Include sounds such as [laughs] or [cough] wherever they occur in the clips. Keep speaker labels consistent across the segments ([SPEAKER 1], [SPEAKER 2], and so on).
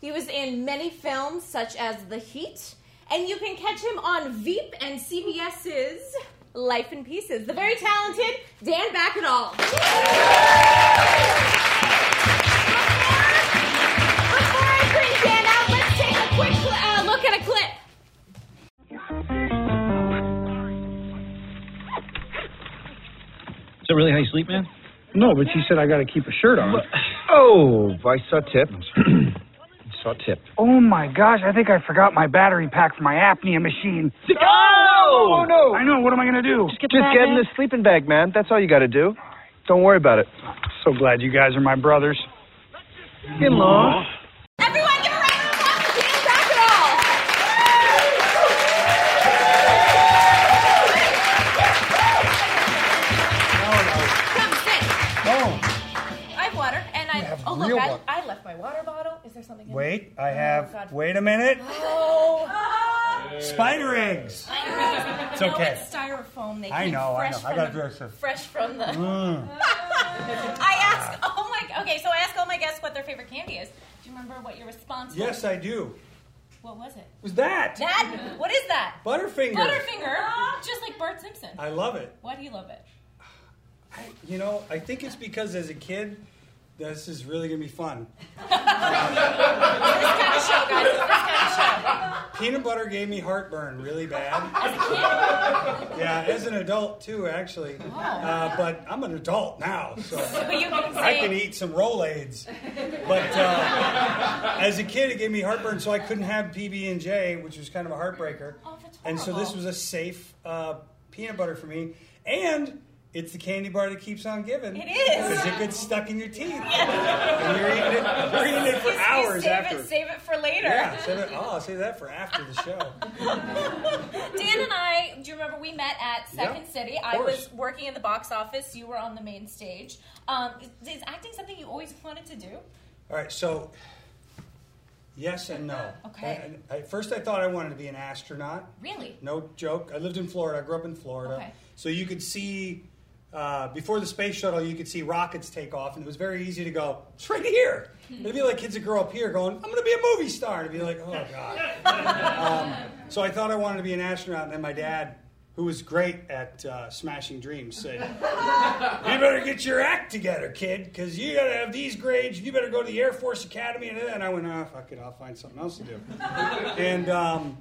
[SPEAKER 1] He was in many films such as The Heat. And you can catch him on Veep and CBS's Life in Pieces. The very talented Dan Bakkedahl. Before I bring Dan out, let's take a quick uh, look at a clip.
[SPEAKER 2] Is that really how you sleep, man?
[SPEAKER 3] No, but she said I got to keep a shirt on.
[SPEAKER 4] Oh, I saw Tip. Saw Tip.
[SPEAKER 3] Oh my gosh, I think I forgot my battery pack for my apnea machine.
[SPEAKER 4] Oh, oh, no!
[SPEAKER 3] I know, what am I going to do?
[SPEAKER 4] Just get Just get in the sleeping bag, man. That's all you got to do. Don't worry about it.
[SPEAKER 3] So glad you guys are my brothers.
[SPEAKER 4] In-law.
[SPEAKER 1] Everyone,
[SPEAKER 5] oh real
[SPEAKER 1] I,
[SPEAKER 5] water.
[SPEAKER 1] I left my water bottle. Is there something? In
[SPEAKER 5] wait, I
[SPEAKER 1] Oh,
[SPEAKER 5] have.
[SPEAKER 1] God.
[SPEAKER 5] Wait a minute. [laughs]
[SPEAKER 1] Oh. [laughs]
[SPEAKER 5] Spider eggs. [laughs]
[SPEAKER 1] It's
[SPEAKER 5] okay.
[SPEAKER 1] it's styrofoam. They
[SPEAKER 5] I know, I know. I gotta
[SPEAKER 1] the- Fresh from the.
[SPEAKER 5] Mm.
[SPEAKER 1] I ask. Oh my. Okay, so I ask all my guests what their favorite candy is. Do you remember what your response was?
[SPEAKER 5] Yes, I do.
[SPEAKER 1] What was it?
[SPEAKER 5] Was that
[SPEAKER 1] That. What is that?
[SPEAKER 5] Butterfinger?
[SPEAKER 1] Butterfinger. Just like Bart Simpson.
[SPEAKER 5] I love it.
[SPEAKER 1] Why do you love it?
[SPEAKER 5] I, you know, I think it's because as a kid, this is really gonna be fun. [laughs]
[SPEAKER 1] This kind of show, guys. This kind of show.
[SPEAKER 5] Peanut butter gave me heartburn really bad. yeah, as an adult too, actually. Uh, but I'm an adult now, so [laughs]
[SPEAKER 1] But you can say.
[SPEAKER 5] I can eat some Rolaids. But uh, as a kid, it gave me heartburn, so I couldn't have PB and J, which was kind of a heartbreaker.
[SPEAKER 1] Oh, that's
[SPEAKER 5] and so this was a safe uh, peanut butter for me, and it's the candy bar that keeps on giving.
[SPEAKER 1] It is.
[SPEAKER 5] because it gets stuck in your teeth, and you're eating it. You're eating it for
[SPEAKER 1] You- you
[SPEAKER 5] hours
[SPEAKER 1] save
[SPEAKER 5] after.
[SPEAKER 1] It, save it for later.
[SPEAKER 5] Yeah, save it. Oh, I'll save that for after the show.
[SPEAKER 1] Dan and I, do you remember we met at Second
[SPEAKER 5] Yeah,
[SPEAKER 1] City? I was working in the box office. You were on the main stage. Um, is, acting something you always wanted to do?
[SPEAKER 5] All right, so yes and no.
[SPEAKER 1] Okay.
[SPEAKER 5] I, first, I thought I wanted to be an astronaut.
[SPEAKER 1] Really?
[SPEAKER 5] No joke. I lived in Florida. I grew up in Florida.
[SPEAKER 1] Okay.
[SPEAKER 5] So you could see uh, before the space shuttle, you could see rockets take off, and it was very easy to go. It's right here. It'd be like kids that grow up here going, "I'm going to be a movie star," and it'd be like, "Oh God." [laughs] um, so I thought I wanted to be an astronaut, and then my dad. Who was great at uh, smashing dreams? Said, "You better get your act together, kid, because you got to have these grades. You better go to the Air Force Academy." And then I went, "Oh, fuck it, I'll find something else to do." [laughs] and um,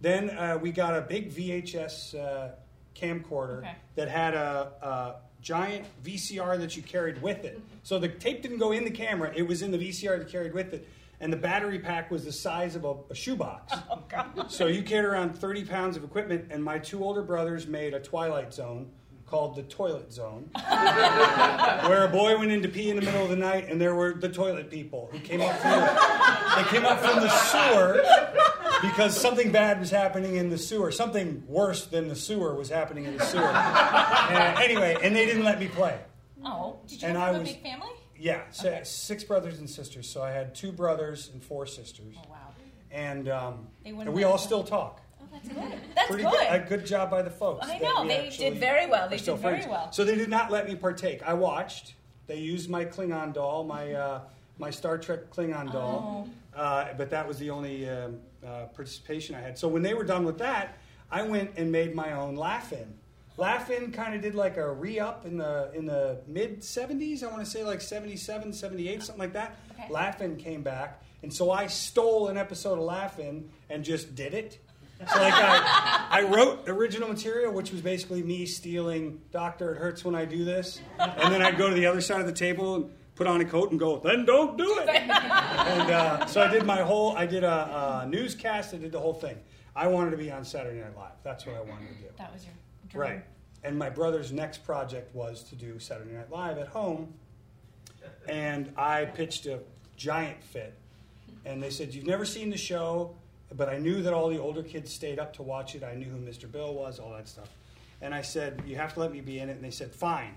[SPEAKER 5] then uh, we got a big VHS uh, camcorder
[SPEAKER 1] Okay.
[SPEAKER 5] that had a, a giant VCR that you carried with it. Mm-hmm. So the tape didn't go in the camera; it was in the VCR that carried with it. And the battery pack was the size of a, a shoebox. [laughs]
[SPEAKER 1] Oh,
[SPEAKER 5] So you carried around 30 pounds of equipment, and my two older brothers made a Twilight Zone called the Toilet Zone, [laughs] where a boy went in to pee in the middle of the night, and there were the toilet people who came up from the, they came up from the sewer because something bad was happening in the sewer. Something worse than the sewer was happening in the sewer. Uh, anyway, and they didn't let me play.
[SPEAKER 1] Oh, did you
[SPEAKER 5] And
[SPEAKER 1] have
[SPEAKER 5] I
[SPEAKER 1] a
[SPEAKER 5] was-
[SPEAKER 1] big family?
[SPEAKER 5] Yeah, si- six brothers and sisters. So I had two brothers and four sisters.
[SPEAKER 1] Oh, wow.
[SPEAKER 5] And, um, and we all still talk.
[SPEAKER 1] Oh, that's good. That's
[SPEAKER 5] Pretty
[SPEAKER 1] good.
[SPEAKER 5] A good job by the folks.
[SPEAKER 1] I know, they did very well. They did very
[SPEAKER 5] friends.
[SPEAKER 1] well.
[SPEAKER 5] So they did not let me partake. I watched. They used my Klingon doll, my uh, my Star Trek Klingon doll,
[SPEAKER 1] Oh.
[SPEAKER 5] uh, but that was the only um, uh, participation I had. So when they were done with that, I went and made my own Laugh-In. Laugh-In kind of did like a re-up in the in the mid 70s. I want to say like 77, 78, something like that.
[SPEAKER 1] Okay.
[SPEAKER 5] Laugh-In came back, and so I stole an episode of Laugh-In and just did it. So like I, I wrote original material, which was basically me stealing "Doctor, it hurts when I do this," and then I'd go to the other side of the table and put on a coat and go, "Then don't do it." [laughs] and uh, so I did my whole. I did a, a newscast. I did the whole thing. I wanted to be on Saturday Night Live. That's what I wanted to do.
[SPEAKER 1] That was your dream.
[SPEAKER 5] Right. And my brother's next project was to do Saturday Night Live at home. And I pitched a giant fit. And they said, You've never seen the show, but I knew that all the older kids stayed up to watch it. I knew who Mr. Bill was, all that stuff. And I said, You have to let me be in it. And they said, Fine.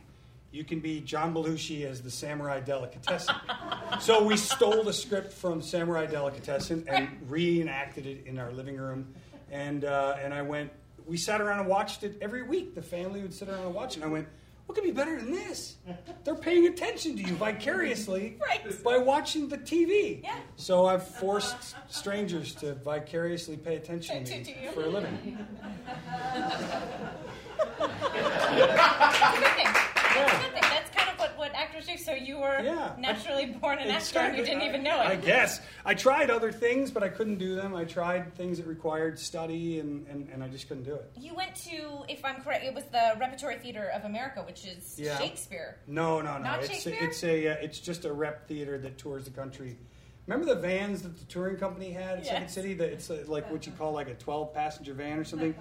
[SPEAKER 5] You can be John Belushi as the Samurai Delicatessen. [laughs] so we stole the script from Samurai Delicatessen and reenacted it in our living room. And, uh, and I went, we sat around and watched it every week. The family would sit around and watch it. And I went, what could be better than this? They're paying attention to you vicariously [laughs]
[SPEAKER 1] Right.
[SPEAKER 5] by watching the TV.
[SPEAKER 1] Yeah.
[SPEAKER 5] So I've forced strangers to vicariously pay attention to me for a living. [laughs]
[SPEAKER 1] That's good thing. That's a good thing. That's kind of what, what actors do. So you were
[SPEAKER 5] Yeah.
[SPEAKER 1] naturally born an
[SPEAKER 5] It's
[SPEAKER 1] actor and you didn't even know it.
[SPEAKER 5] I guess. I tried other things, but I couldn't do them. I tried things that required study, and, and, and I just couldn't do it.
[SPEAKER 1] You went to, if I'm correct, it was the Repertory Theater of America, which is
[SPEAKER 5] Yeah.
[SPEAKER 1] Shakespeare.
[SPEAKER 5] No, no, no.
[SPEAKER 1] Not
[SPEAKER 5] it's
[SPEAKER 1] Shakespeare?
[SPEAKER 5] A, it's a uh, it's just a rep theater that tours the country. Remember the vans that the touring company had in Second City? That it's like what you call like a twelve passenger van or something.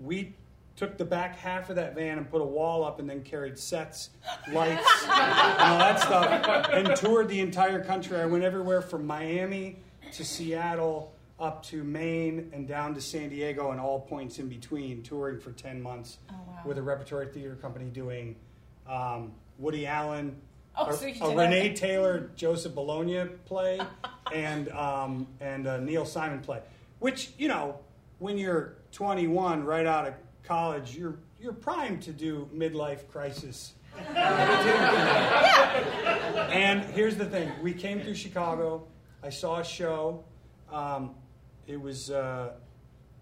[SPEAKER 5] We took the back half of that van and put a wall up, and then carried sets, lights, [laughs] and all that stuff, and toured the entire country. I went everywhere from Miami to Seattle. Up to Maine and down to San Diego and all points in between, touring for 10 months
[SPEAKER 1] Oh, wow.
[SPEAKER 5] with a repertory theater company doing um, Woody Allen,
[SPEAKER 1] Oh,
[SPEAKER 5] a,
[SPEAKER 1] so
[SPEAKER 5] a Renee
[SPEAKER 1] everything.
[SPEAKER 5] Taylor, Joseph Bologna play, [laughs] and um, and a Neil Simon play. Which you know, when you're 21, right out of college, you're you're primed to do midlife crisis. And here's the thing: we came through Chicago. I saw a show. Um, it was uh,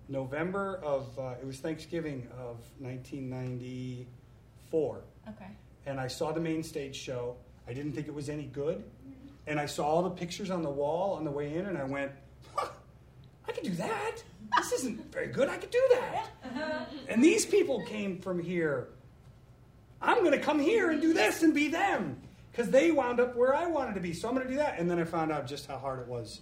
[SPEAKER 5] November of uh, it was Thanksgiving of 1994
[SPEAKER 1] Okay.
[SPEAKER 5] and I saw the main stage show. I didn't think it was any good. And I saw all the pictures on the wall on the way in, and I went, huh, I could do that. This isn't very good. I could do that. And these people came from here. I'm going to come here and do this and be them because they wound up where I wanted to be. So I'm going to do that. And then I found out just how hard it was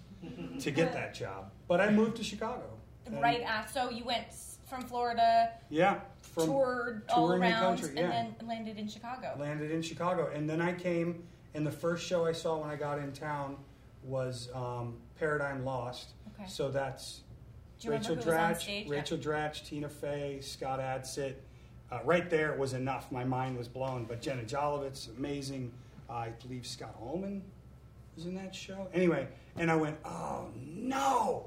[SPEAKER 5] to get that job. But I moved to Chicago.
[SPEAKER 1] Right after, so you went from Florida,
[SPEAKER 5] Yeah. From
[SPEAKER 1] toured all
[SPEAKER 5] touring the
[SPEAKER 1] around,
[SPEAKER 5] country,
[SPEAKER 1] and then landed in Chicago.
[SPEAKER 5] landed in Chicago, and then I came, and the first show I saw when I got in town was um, Paradigm Lost.
[SPEAKER 1] Okay.
[SPEAKER 5] So that's
[SPEAKER 1] Do you remember
[SPEAKER 5] Rachel
[SPEAKER 1] who was on
[SPEAKER 5] Dratch,
[SPEAKER 1] stage?
[SPEAKER 5] Rachel Dratch, Tina Fey, Scott Adsit. Uh, right there was enough. My mind was blown. But Jenna Jolovitz, amazing. I believe Scott Holman was in that show. Anyway, and I went, oh no,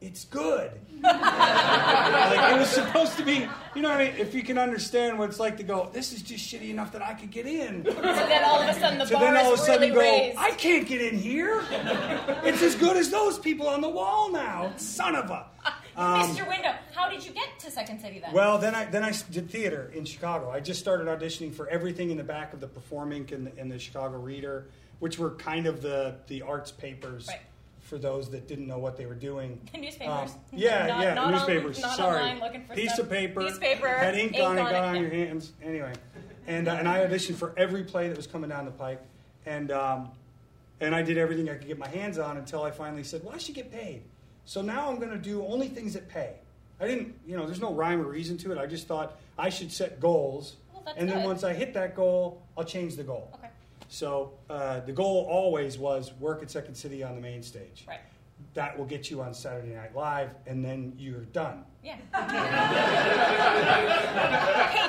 [SPEAKER 5] it's good. [laughs] like it was supposed to be, you know what I mean? If you can understand what it's like to go, this is just shitty enough that I could get in.
[SPEAKER 1] So then all of a sudden the
[SPEAKER 5] So
[SPEAKER 1] bar
[SPEAKER 5] then all of a
[SPEAKER 1] is
[SPEAKER 5] sudden
[SPEAKER 1] really
[SPEAKER 5] go,
[SPEAKER 1] raised.
[SPEAKER 5] I can't get in here. It's as good as those people on the wall now. Son of a. [laughs]
[SPEAKER 1] you missed your window. How did you get to Second City then?
[SPEAKER 5] um, Well, then I then I did theater in Chicago. I just started auditioning for everything in the back of the PerformInk and the, and the Chicago Reader, which were kind of the the arts papers
[SPEAKER 1] Right.
[SPEAKER 5] For those that didn't know what they were doing. [laughs]
[SPEAKER 1] Newspapers.
[SPEAKER 5] Um, yeah,
[SPEAKER 1] Not-
[SPEAKER 5] yeah,
[SPEAKER 1] not on-
[SPEAKER 5] newspapers.
[SPEAKER 1] not
[SPEAKER 5] Sorry,
[SPEAKER 1] online looking for
[SPEAKER 5] piece
[SPEAKER 1] stuff.
[SPEAKER 5] of paper,
[SPEAKER 1] Piece of paper,
[SPEAKER 5] had ink,
[SPEAKER 1] ink
[SPEAKER 5] on it,
[SPEAKER 1] on
[SPEAKER 5] got
[SPEAKER 1] it,
[SPEAKER 5] on your hands. Anyway, and uh, and I auditioned for every play that was coming down the pike, and um, and I did everything I could get my hands on until I finally said, "Well, I should get paid." So now I'm going to do only things that pay. I didn't, you know, there's no rhyme or reason to it. I just thought I should set goals,
[SPEAKER 1] Well,
[SPEAKER 5] and then once I hit that goal, I'll change the goal.
[SPEAKER 1] Okay.
[SPEAKER 5] So uh, the goal always was work at Second City on the main stage.
[SPEAKER 1] Right.
[SPEAKER 5] That will get you on Saturday Night Live, and then you're done.
[SPEAKER 1] Yeah. [laughs]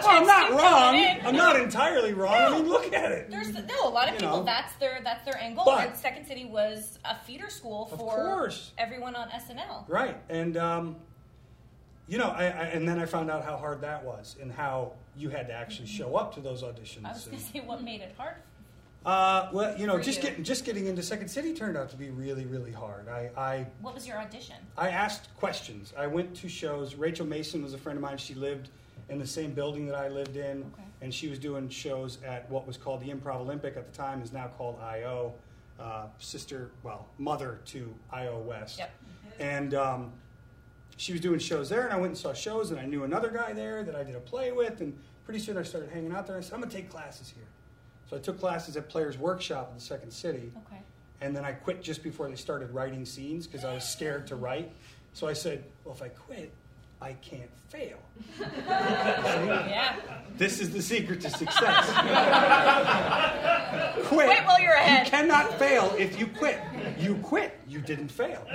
[SPEAKER 5] Well, I'm not wrong. I'm not entirely wrong. I mean, look at it.
[SPEAKER 1] There's no a lot of
[SPEAKER 5] You
[SPEAKER 1] people.
[SPEAKER 5] know.
[SPEAKER 1] That's their that's their end goal.
[SPEAKER 5] But-
[SPEAKER 1] and Second City was a feeder school for everyone on SNL.
[SPEAKER 5] Right, and um, you know, I, I, and then I found out how hard that was, and how you had to actually [laughs] show up to those auditions.
[SPEAKER 1] I was going to say what made it hard.
[SPEAKER 5] Uh, well, you know,
[SPEAKER 1] For
[SPEAKER 5] just
[SPEAKER 1] you.
[SPEAKER 5] getting just getting into Second City turned out to be really, really hard. I, I
[SPEAKER 1] What was your audition?
[SPEAKER 5] I asked questions. I went to shows. Rachel Mason was a friend of mine. She lived in the same building that I lived in,
[SPEAKER 1] Okay.
[SPEAKER 5] and she was doing shows at what was called the Improv Olympic at the time, is now called IO, uh, sister, well, mother to IO West.
[SPEAKER 1] Yep.
[SPEAKER 5] And um, she was doing shows there, and I went and saw shows, and I knew another guy there that I did a play with, and pretty soon I started hanging out there. I said, I'm going to take classes here. So I took classes at Players Workshop in the Second City.
[SPEAKER 1] Okay.
[SPEAKER 5] And then I quit just before they started writing scenes because I was scared to write. So I said, well, if I quit, I can't fail. [laughs]
[SPEAKER 1] Yeah.
[SPEAKER 5] This is the secret to success. [laughs] quit.
[SPEAKER 1] Quit while you're ahead.
[SPEAKER 5] You cannot fail if you quit. You quit. You didn't fail.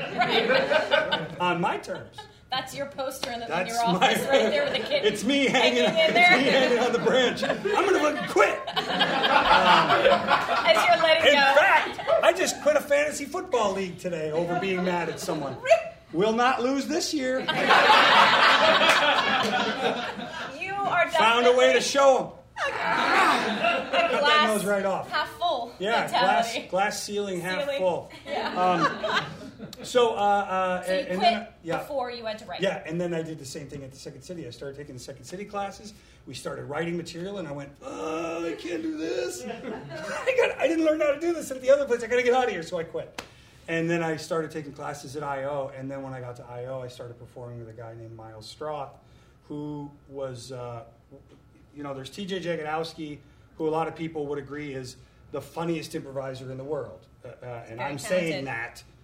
[SPEAKER 5] On my terms.
[SPEAKER 1] That's your poster in, the, in
[SPEAKER 5] That's
[SPEAKER 1] your office
[SPEAKER 5] my,
[SPEAKER 1] right there with the kid.
[SPEAKER 5] It's me hanging,
[SPEAKER 1] hanging in
[SPEAKER 5] it's
[SPEAKER 1] there.
[SPEAKER 5] me hanging on the branch. I'm going to fucking quit.
[SPEAKER 1] As you're letting
[SPEAKER 5] In
[SPEAKER 1] go.
[SPEAKER 5] fact, I just quit a fantasy football league today over being mad at someone. Will not lose this year.
[SPEAKER 1] You are
[SPEAKER 5] Found a way to show them. Cut that nose right off.
[SPEAKER 1] half full
[SPEAKER 5] Yeah, glass,
[SPEAKER 1] mentality.
[SPEAKER 5] glass ceiling half
[SPEAKER 1] Ceiling.
[SPEAKER 5] full.
[SPEAKER 1] Yeah.
[SPEAKER 5] Um, So, uh, uh,
[SPEAKER 1] so you
[SPEAKER 5] and, and
[SPEAKER 1] quit
[SPEAKER 5] then, yeah,
[SPEAKER 1] before you went to write.
[SPEAKER 5] yeah, and then I did the same thing at the Second City. I started taking the Second City classes. We started writing material, and I went, oh, I can't do this. [laughs] [laughs] I got, I didn't learn how to do this at the other place. I got to get out of here, so I quit. And then I started taking classes at IO, and then when I got to IO, I started performing with a guy named Miles Stroth, who was, uh, you know, there's T.J. Jagodowski, who a lot of people would agree is the funniest improviser in the world, uh, uh, and
[SPEAKER 1] Very
[SPEAKER 5] I'm saying that
[SPEAKER 1] Yeah.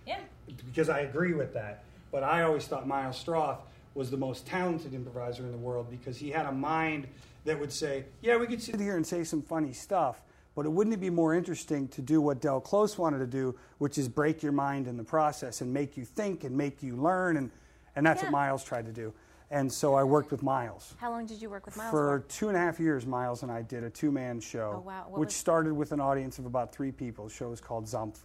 [SPEAKER 5] Because I agree with that. But I always thought Miles Stroth was the most talented improviser in the world because he had a mind that would say, "Yeah, we could sit here and say some funny stuff, but it wouldn't it be more interesting to do what Del Close wanted to do, which is break your mind in the process and make you think and make you learn, and and that's
[SPEAKER 1] Yeah.
[SPEAKER 5] what Miles tried to do. And so I worked with Miles.
[SPEAKER 1] How long did you work with Miles
[SPEAKER 5] For two and a half years, Miles and I did a two-man show,
[SPEAKER 1] Oh, wow.
[SPEAKER 5] Which started with an audience of about three people. The show was called Zumpf,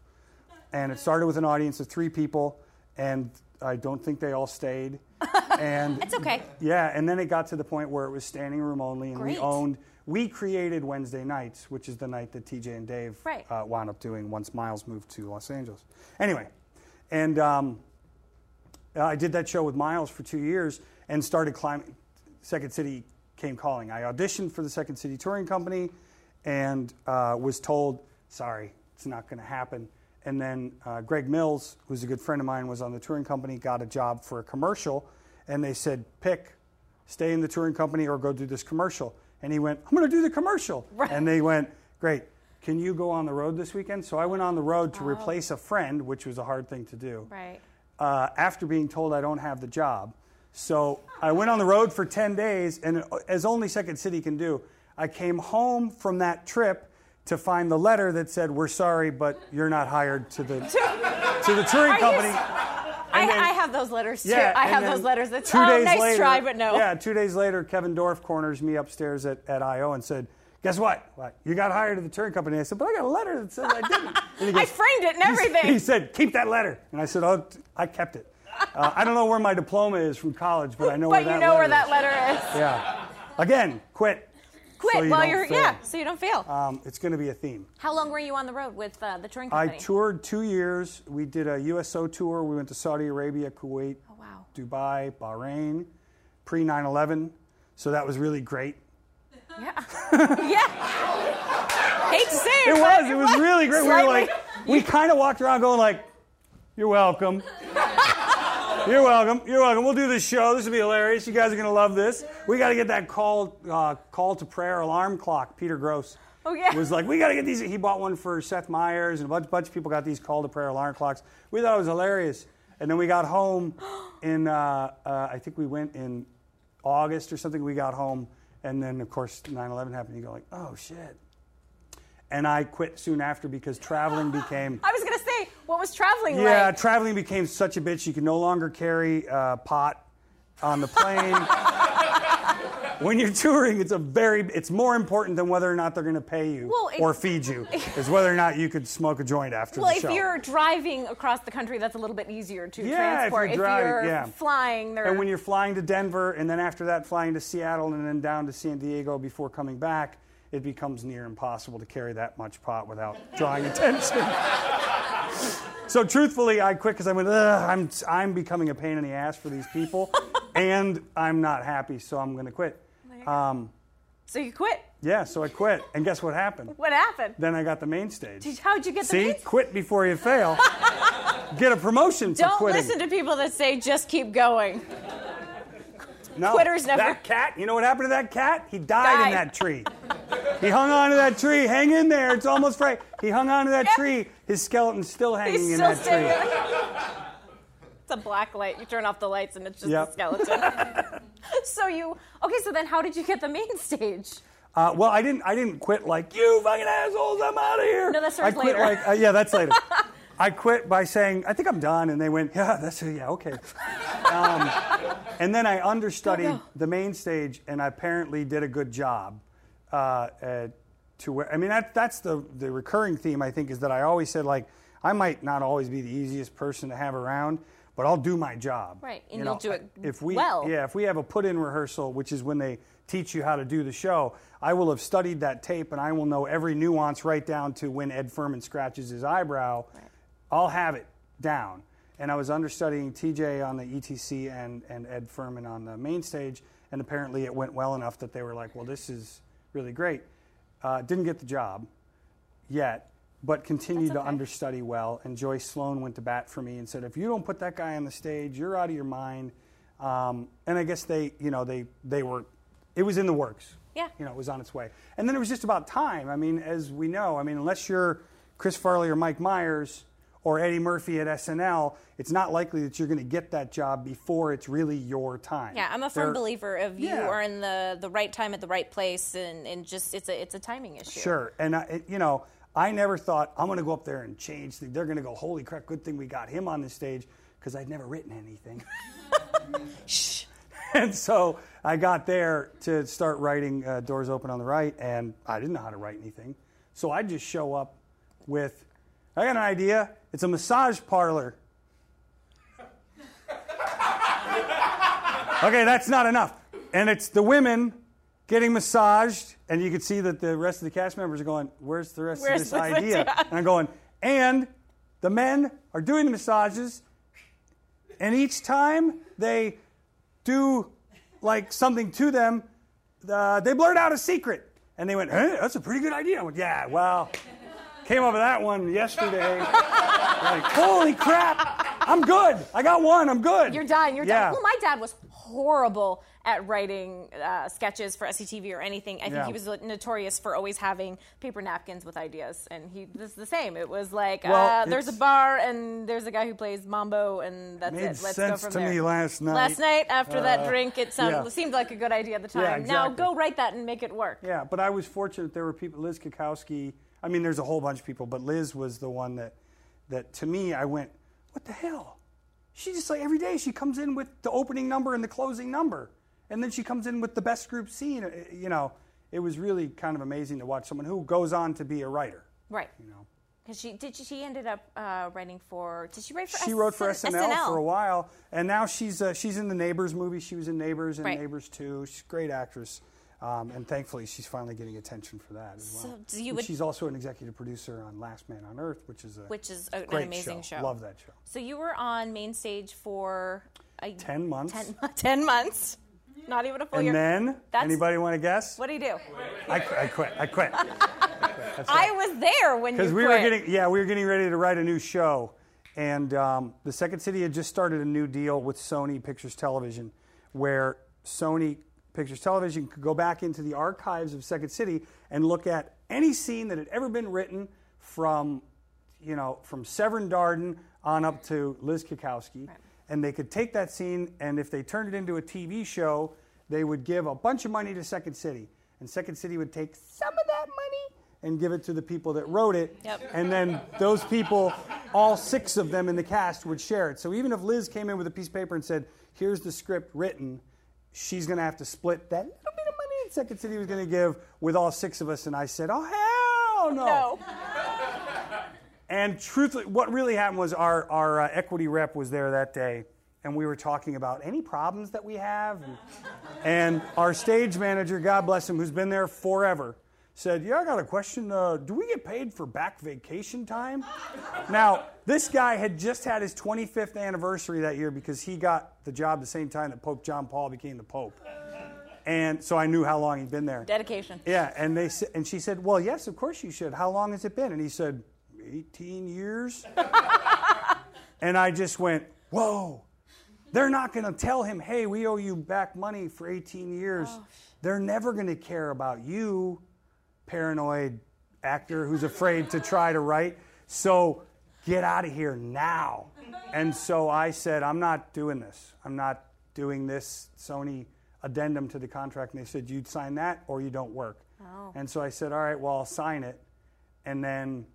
[SPEAKER 5] and it started with an audience of three people, and I don't think they all stayed. [laughs] And
[SPEAKER 1] It's okay.
[SPEAKER 5] yeah, and then it got to the point where it was standing room only, and
[SPEAKER 1] Great.
[SPEAKER 5] we owned. We created Wednesday nights, which is the night that TJ and Dave
[SPEAKER 1] Right.
[SPEAKER 5] uh, wound up doing once Miles moved to Los Angeles. Anyway, and um, I did that show with Miles for two years and started climbing. Second City came calling. I auditioned for the Second City Touring Company and uh, was told, sorry, it's not going to happen. And then uh, Greg Mills, who's a good friend of mine, was on the touring company, got a job for a commercial, and they said, pick, stay in the touring company or go do this commercial. And he went, I'm going to do the commercial. And they went, great. Can you go on the road this weekend? So I went on the road to replace a friend, which was a hard thing to do
[SPEAKER 1] Right.
[SPEAKER 5] uh, after being told I don't have the job. So I went on the road for 10 days, and as only Second City can do, I came home from that trip to find the letter that said, We're sorry, but you're not hired to the, [laughs] to the touring
[SPEAKER 1] you
[SPEAKER 5] company.
[SPEAKER 1] I,
[SPEAKER 5] then-
[SPEAKER 1] I have those letters too.
[SPEAKER 5] Yeah,
[SPEAKER 1] I have those letters that
[SPEAKER 5] two
[SPEAKER 1] oh,
[SPEAKER 5] days
[SPEAKER 1] nice
[SPEAKER 5] later,
[SPEAKER 1] try, but no.
[SPEAKER 5] Yeah, two days later, Kevin Dorff corners me upstairs at, at IO and said, Guess what? What? You got hired at the touring company. I said, But I got a letter that says I didn't. He [laughs]
[SPEAKER 1] I framed it and everything.
[SPEAKER 5] he said, "Keep that letter," and I said, "Oh, I kept it." Uh, I don't know where my diploma is from college, but I know [laughs]
[SPEAKER 1] but
[SPEAKER 5] where
[SPEAKER 1] you
[SPEAKER 5] that
[SPEAKER 1] know
[SPEAKER 5] letter
[SPEAKER 1] where that
[SPEAKER 5] is.
[SPEAKER 1] letter is.
[SPEAKER 5] Yeah. Again, quit.
[SPEAKER 1] Quit
[SPEAKER 5] So you
[SPEAKER 1] while
[SPEAKER 5] don't
[SPEAKER 1] you're
[SPEAKER 5] fail.
[SPEAKER 1] yeah, so you don't fail.
[SPEAKER 5] Um, it's going to be a theme.
[SPEAKER 1] How long were you on the road with uh, the touring company?
[SPEAKER 5] I toured two years. We did a USO tour. We went to Saudi Arabia, Kuwait,
[SPEAKER 1] oh wow.
[SPEAKER 5] Dubai, Bahrain, pre 9 11. So that was really great.
[SPEAKER 1] Yeah. [laughs] yeah. Hate to say it,
[SPEAKER 5] It was. It was really great. We were like, we kind of walked around going like, "You're welcome. [laughs] You're welcome. You're welcome. We'll do this show. This will be hilarious. You guys are gonna love this. We got to get that call, uh, call to prayer alarm clock. Peter Grosz.
[SPEAKER 1] Oh, yeah.
[SPEAKER 5] Was like, we got to get these. He bought one for Seth Meyers, and a bunch, bunch of people got these call to prayer alarm clocks. We thought it was hilarious. And then we got home [gasps] in, uh, uh, I think we went in August or something. We got home, and then of course 9/11 happened. You go like, oh shit. And I quit soon after because traveling [gasps] became.
[SPEAKER 1] I was gonna say, what was traveling
[SPEAKER 5] Yeah,
[SPEAKER 1] like?
[SPEAKER 5] traveling became such a bitch. You could no longer carry uh, pot on the plane. [laughs] when you're touring, it's a very it's more important than whether or not they're going to pay you
[SPEAKER 1] Well, it-
[SPEAKER 5] or feed you. [laughs] is whether or not you could smoke a joint after
[SPEAKER 1] Well,
[SPEAKER 5] the show.
[SPEAKER 1] Well, if you're driving across the country, that's a little bit easier to
[SPEAKER 5] Yeah, if
[SPEAKER 1] transport.
[SPEAKER 5] you're driving, yeah.
[SPEAKER 1] flying, there.
[SPEAKER 5] and when you're flying to Denver and then after that flying to Seattle and then down to San Diego before coming back, it becomes near impossible to carry that much pot without drawing attention. [laughs] so truthfully, I quit because I went, I'm, I'm becoming a pain in the ass for these people [laughs] and I'm not happy, so I'm going to quit. Um,
[SPEAKER 1] so you quit.
[SPEAKER 5] yeah, so I quit. And guess what happened?
[SPEAKER 1] What happened?
[SPEAKER 5] Then I got the main stage.
[SPEAKER 1] Did- How'd you get the main?
[SPEAKER 5] See, quit before you fail. [laughs] Get a promotion
[SPEAKER 1] Don't
[SPEAKER 5] quitting.
[SPEAKER 1] listen to people that say just keep going.
[SPEAKER 5] No,
[SPEAKER 1] Quitters never-
[SPEAKER 5] That cat, you know what happened to that cat? He died, in that tree. he hung on to that tree. Hang in there. It's almost right. He hung on to that tree. His skeleton's still hanging
[SPEAKER 1] He's
[SPEAKER 5] in
[SPEAKER 1] still
[SPEAKER 5] that tree.
[SPEAKER 1] it's a black light. You turn off the lights and it's just
[SPEAKER 5] Yep.
[SPEAKER 1] a skeleton. [laughs] [laughs] so you okay? So then, how did you get the main stage?
[SPEAKER 5] Uh, well, I didn't. I didn't quit like you fucking assholes. I'm out of here.
[SPEAKER 1] No, that
[SPEAKER 5] I
[SPEAKER 1] starts
[SPEAKER 5] quit
[SPEAKER 1] later.
[SPEAKER 5] like uh, yeah, that's later. [laughs] I quit by saying I think I'm done, and they went yeah, that's yeah, okay. Um, and then I understudied
[SPEAKER 1] go.
[SPEAKER 5] the main stage, and I apparently did a good job. Uh, uh, to where I mean that that's the the recurring theme I think is that I always said like I might not always be the easiest person to have around, but I'll do my job.
[SPEAKER 1] Right, and
[SPEAKER 5] You
[SPEAKER 1] you'll do it
[SPEAKER 5] if we,
[SPEAKER 1] well.
[SPEAKER 5] Yeah, if we have a put-in rehearsal, which is when they teach you how to do the show, I will have studied that tape and I will know every nuance right down to when Ed Furman scratches his eyebrow. I'll have it down. And I was understudying TJ on the ETC and, and Ed Furman on the main stage, and apparently it went well enough that they were like, well, this is really great. Uh, didn't get the job yet, but continued
[SPEAKER 1] That's
[SPEAKER 5] to understudy well. And Joyce Sloane went to bat for me and said, if you don't put that guy on the stage, you're out of your mind. Um, and I guess they, you know, they, they were, it was in the works.
[SPEAKER 1] Yeah.
[SPEAKER 5] You know, it was on its way. And then it was just about time. I mean, as we know, I mean, unless you're Chris Farley or Mike Myers or Eddie Murphy at SNL, it's not likely that you're going to get that job before it's really your time.
[SPEAKER 1] Yeah, I'm a firm
[SPEAKER 5] They're-
[SPEAKER 1] believer of you
[SPEAKER 5] Yeah.
[SPEAKER 1] are in the, the right time at the right place, and, and just it's a it's a timing issue.
[SPEAKER 5] Sure. And, I, it- you know, I never thought I'm going to go up there and change. things. They're going to go, holy crap, good thing we got him on the stage because I'd never written anything. [laughs] [laughs] Shh. And so I got there to start writing uh, Doors Open on the Right, and I didn't know how to write anything. So I just show up with, I got an idea. It's a massage parlor. Okay, that's not enough. And it's the women getting massaged, and you can see that the rest of the cast members are going, Where's the rest
[SPEAKER 1] Where's
[SPEAKER 5] of this idea?
[SPEAKER 1] yeah.
[SPEAKER 5] And I'm going, And the men are doing the massages, and each time they do like something to them, uh, they blurt out a secret. And they went, Hey, that's a pretty good idea. I went, Yeah, well, came over that one yesterday. like, holy crap, I'm good. I got one, I'm good.
[SPEAKER 1] You're done. You're
[SPEAKER 5] Yeah.
[SPEAKER 1] done. Well, my dad was horrible at writing uh, sketches for SCTV or anything. I think
[SPEAKER 5] Yeah.
[SPEAKER 1] he was notorious for always having paper napkins with ideas, and he this is the same. It was like
[SPEAKER 5] Well,
[SPEAKER 1] uh, there's a bar and there's a guy who plays mambo, and that's
[SPEAKER 5] Made
[SPEAKER 1] it. Let's
[SPEAKER 5] sense
[SPEAKER 1] go from
[SPEAKER 5] to
[SPEAKER 1] there.
[SPEAKER 5] me last night.
[SPEAKER 1] Last night after that
[SPEAKER 5] Uh,
[SPEAKER 1] drink, it sounded
[SPEAKER 5] yeah.
[SPEAKER 1] seemed like a good idea at the time.
[SPEAKER 5] Yeah, exactly.
[SPEAKER 1] Now go write that and make it work.
[SPEAKER 5] Yeah, but I was fortunate. There were people. Liz Cackowski. I mean, there's a whole bunch of people, but Liz was the one that, that to me, I went, what the hell? She just like every day she comes in with the opening number and the closing number, and then she comes in with the best group scene. Uh, You know, it was really kind of amazing to watch someone who goes on to be a writer.
[SPEAKER 1] Right.
[SPEAKER 5] You know,
[SPEAKER 1] Because she did. She ended up uh, writing for. Did she write for? SNL?
[SPEAKER 5] She
[SPEAKER 1] S-
[SPEAKER 5] wrote for SNL,
[SPEAKER 1] SNL
[SPEAKER 5] for a while, and now she's uh, she's in the Neighbors movie. She was in Neighbors and
[SPEAKER 1] Right.
[SPEAKER 5] Neighbors Two. She's a great actress. Um, and thankfully, she's finally getting attention for that as
[SPEAKER 1] So
[SPEAKER 5] well.
[SPEAKER 1] do you
[SPEAKER 5] And
[SPEAKER 1] would-
[SPEAKER 5] she's also an executive producer on Last Man on Earth, which is a
[SPEAKER 1] Which is a- an amazing show.
[SPEAKER 5] Love that show.
[SPEAKER 1] So you were on main stage for a,
[SPEAKER 5] 10 months.
[SPEAKER 1] 10, [laughs] 10 months. Not even a full
[SPEAKER 5] And
[SPEAKER 1] year.
[SPEAKER 5] then,
[SPEAKER 1] That's-
[SPEAKER 5] anybody want to guess?
[SPEAKER 1] What do you do?
[SPEAKER 5] I, qu- I quit. I quit. [laughs]
[SPEAKER 1] I was there when you
[SPEAKER 5] Because we were getting, yeah, we were getting ready to write a new show, and um, the Second City had just started a new deal with Sony Pictures Television, where Sony Pictures Television could go back into the archives of Second City and look at any scene that had ever been written from, you know, from Severn Darden on up to Liz Cackowski, and they could take that scene and if they turned it into a TV show, they would give a bunch of money to Second City, and Second City would take some of that money and give it to the people that wrote it.
[SPEAKER 1] Yep.
[SPEAKER 5] And then those people, all six of them in the cast, would share it. So even if Liz came in with a piece of paper and said, here's the script written, she's going to have to split that little bit of money that Second City was going to give with all six of us. And I said, oh, hell no.
[SPEAKER 1] no. [laughs]
[SPEAKER 5] And truthfully, what really happened was our, our uh, equity rep was there that day, and we were talking about any problems that we have. And, and our stage manager, God bless him, who's been there forever, said, Yeah, I got a question. Uh, do we get paid for back vacation time? now, this guy had just had his 25th anniversary that year because he got the job the same time that Pope John Paul became the Pope. And so I knew how long he'd been there.
[SPEAKER 1] Dedication.
[SPEAKER 5] Yeah, and they and she said, "Well, yes, of course you should. How long has it been?" And he said, "18 years." [laughs] and I just went, "Whoa." They're not going to tell him, "Hey, we owe you back money for 18 years." They're never going to care about you, paranoid actor who's afraid to try to write. So, get out of here now. And so I said, "I'm not doing this. I'm not doing this Sony addendum to the contract." And they said, "You'd sign that or you don't work." Oh. And so I said, "All right, well, I'll sign it." And then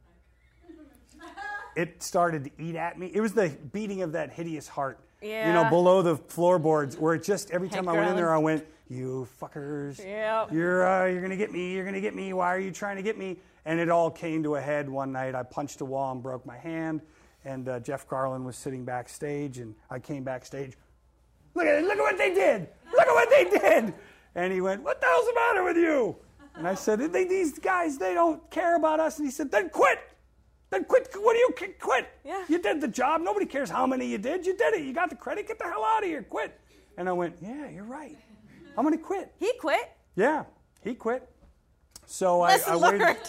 [SPEAKER 5] it started to eat at me. It was the beating of that hideous heart, you know, below the floorboards, where it just every time I went in there, I went, "You fuckers,
[SPEAKER 1] Yep.
[SPEAKER 5] you're uh, you're gonna get me, you're gonna get me. Why are you trying to get me?" And it all came to a head one night. I punched a wall and broke my hand, and uh, Jeff Garlin was sitting backstage, and I came backstage. Look at it! Look at what they did! Look at what they did! And he went, "What the hell's the matter with you?" And I said, they, "These guys, they don't care about us." And he said, "Then quit." Then quit. What do you qu- quit?
[SPEAKER 1] Yeah.
[SPEAKER 5] You did the job. Nobody cares how many you did. You did it. You got the credit. Get the hell out of here. Quit. And I went, yeah, you're right. I'm going to quit.
[SPEAKER 1] He quit.
[SPEAKER 5] Yeah, he quit. So I,
[SPEAKER 1] Lesson
[SPEAKER 5] I
[SPEAKER 1] learned.
[SPEAKER 5] waited.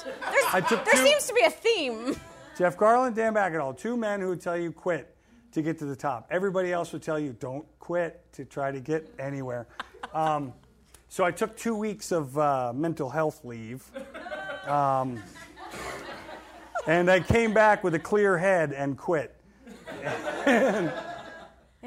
[SPEAKER 5] I took
[SPEAKER 1] there
[SPEAKER 5] two-
[SPEAKER 1] seems to be a theme.
[SPEAKER 5] Jeff Garlin, Dan Bakkedahl, two men who would tell you quit to get to the top. Everybody else would tell you don't quit to try to get anywhere. Um, so I took two weeks of uh, mental health leave. Um, and I came back with a clear head and quit. [laughs]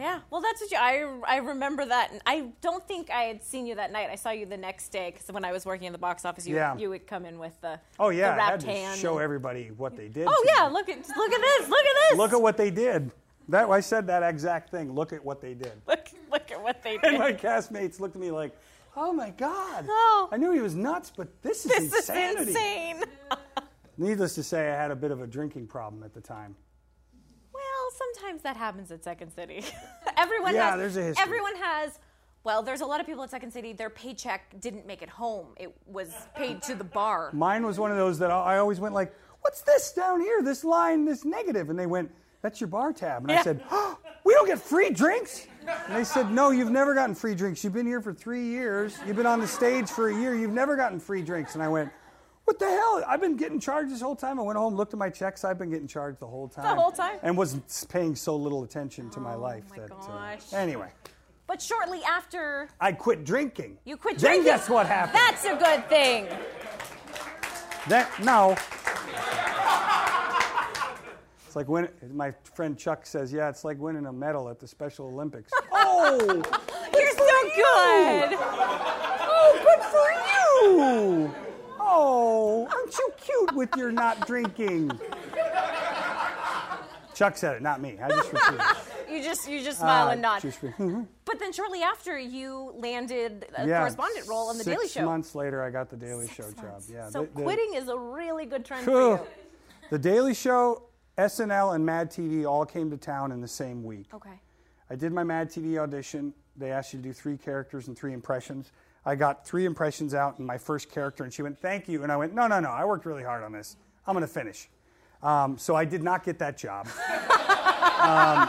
[SPEAKER 1] Yeah, well, that's what you. I I remember that, and I don't think I had seen you that night. I saw you the next day because when I was working in the box office, you
[SPEAKER 5] Yeah.
[SPEAKER 1] you would come in with the
[SPEAKER 5] Oh yeah,
[SPEAKER 1] the
[SPEAKER 5] I had
[SPEAKER 1] wrapped
[SPEAKER 5] to
[SPEAKER 1] hand.
[SPEAKER 5] show everybody what they did.
[SPEAKER 1] Oh yeah,
[SPEAKER 5] me.
[SPEAKER 1] look at look at this, look at this.
[SPEAKER 5] Look at what they did. That I said that exact thing. Look at what they did.
[SPEAKER 1] look look at what they [laughs] did.
[SPEAKER 5] And my castmates looked at me like, "Oh my God!
[SPEAKER 1] Oh.
[SPEAKER 5] I knew he was nuts, but this is
[SPEAKER 1] this
[SPEAKER 5] insanity."
[SPEAKER 1] is insane. [laughs]
[SPEAKER 5] Needless to say, I had a bit of a drinking problem at the time.
[SPEAKER 1] Sometimes that happens at Second City. [laughs] everyone
[SPEAKER 5] Yeah,
[SPEAKER 1] has,
[SPEAKER 5] there's a history.
[SPEAKER 1] Everyone has. Well, there's a lot of people at Second City. Their paycheck didn't make it home. It was paid to the bar.
[SPEAKER 5] Mine was one of those that I always went like, "What's this down here? This line, this negative?" And they went, "That's your bar tab." And I said, oh, "We don't get free drinks." And they said, "No, you've never gotten free drinks. You've been here for three years. You've been on the stage for a year. You've never gotten free drinks." And I went. What the hell? I've been getting charged this whole time. I went home, looked at my checks. I've been getting charged the whole time.
[SPEAKER 1] The whole time?
[SPEAKER 5] And was paying so little attention to my life.
[SPEAKER 1] my
[SPEAKER 5] that, uh,
[SPEAKER 1] gosh.
[SPEAKER 5] anyway,
[SPEAKER 1] But shortly after
[SPEAKER 5] I quit drinking.
[SPEAKER 1] you quit
[SPEAKER 5] Then
[SPEAKER 1] drinking, Then
[SPEAKER 5] guess what happened?
[SPEAKER 1] That's a good thing.
[SPEAKER 5] That no. It's like when my friend Chuck says, "Yeah, it's like winning a medal at the Special Olympics." [laughs] oh,
[SPEAKER 1] You're so good.
[SPEAKER 5] oh, good for you! Oh, aren't you cute with your not drinking? Chuck said it, not me. I just repeated.
[SPEAKER 1] You just you just smile
[SPEAKER 5] Uh,
[SPEAKER 1] and nod.
[SPEAKER 5] just re- mhm.
[SPEAKER 1] But then shortly after, you landed a
[SPEAKER 5] Yeah,
[SPEAKER 1] correspondent role on the
[SPEAKER 5] six
[SPEAKER 1] Daily Show.
[SPEAKER 5] months later, I got the Daily
[SPEAKER 1] Six
[SPEAKER 5] Show job. Yeah.
[SPEAKER 1] So
[SPEAKER 5] the- the-
[SPEAKER 1] quitting is a really good trend for you.
[SPEAKER 5] The Daily Show, SNL, and Mad TV all came to town in the same week.
[SPEAKER 1] Okay.
[SPEAKER 5] I did my Mad TV audition. They asked you to do three characters and three impressions. I got three impressions out in my first character, and she went, "Thank you." And I went, "No, no, no. I worked really hard on this. I'm going to finish." Um, so I did not get that job. [laughs] um,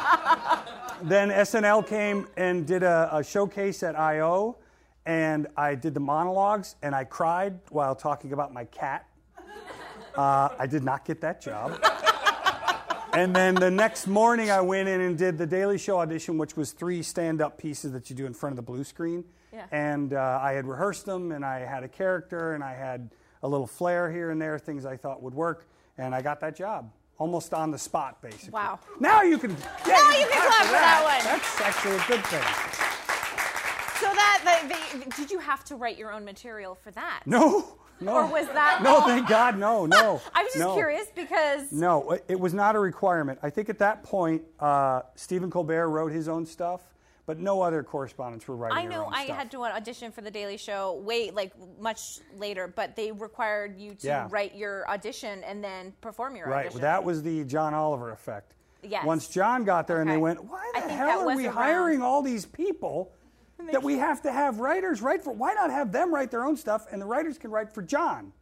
[SPEAKER 5] then SNL came and did a, a showcase at I/O, and I did the monologues, and I cried while talking about my cat. Uh, I did not get that job. And then the next morning, I went in and did the Daily Show audition, which was three stand up pieces that you do in front of the blue screen.
[SPEAKER 1] Yeah.
[SPEAKER 5] And uh, I had rehearsed them, and I had a character, and I had a little flair here and there, things I thought would work. And I got that job almost on the spot, basically.
[SPEAKER 1] Wow.
[SPEAKER 5] Now you can, yeah,
[SPEAKER 1] Now you can clap for that one.
[SPEAKER 5] That's actually a good thing.
[SPEAKER 1] So that they, they, did you have to write your own material for that?
[SPEAKER 5] No, no.
[SPEAKER 1] Or was that
[SPEAKER 5] No,
[SPEAKER 1] all-
[SPEAKER 5] thank God, no, no. [laughs]
[SPEAKER 1] I was just
[SPEAKER 5] no.
[SPEAKER 1] curious because
[SPEAKER 5] No, it- it was not a requirement. I think at that point, uh, Stephen Colbert wrote his own stuff, but no other correspondents were writing
[SPEAKER 1] I know I
[SPEAKER 5] stuff.
[SPEAKER 1] had to audition for the Daily Show way like much later, but they required you to
[SPEAKER 5] Yeah.
[SPEAKER 1] write your audition and then perform your
[SPEAKER 5] Right,
[SPEAKER 1] audition.
[SPEAKER 5] that was the John Oliver effect.
[SPEAKER 1] Yes.
[SPEAKER 5] Once John got there and they went, why the hell are we
[SPEAKER 1] around-
[SPEAKER 5] hiring all these people that we have to have writers write for? Why not have them write their own stuff and the writers can write for John?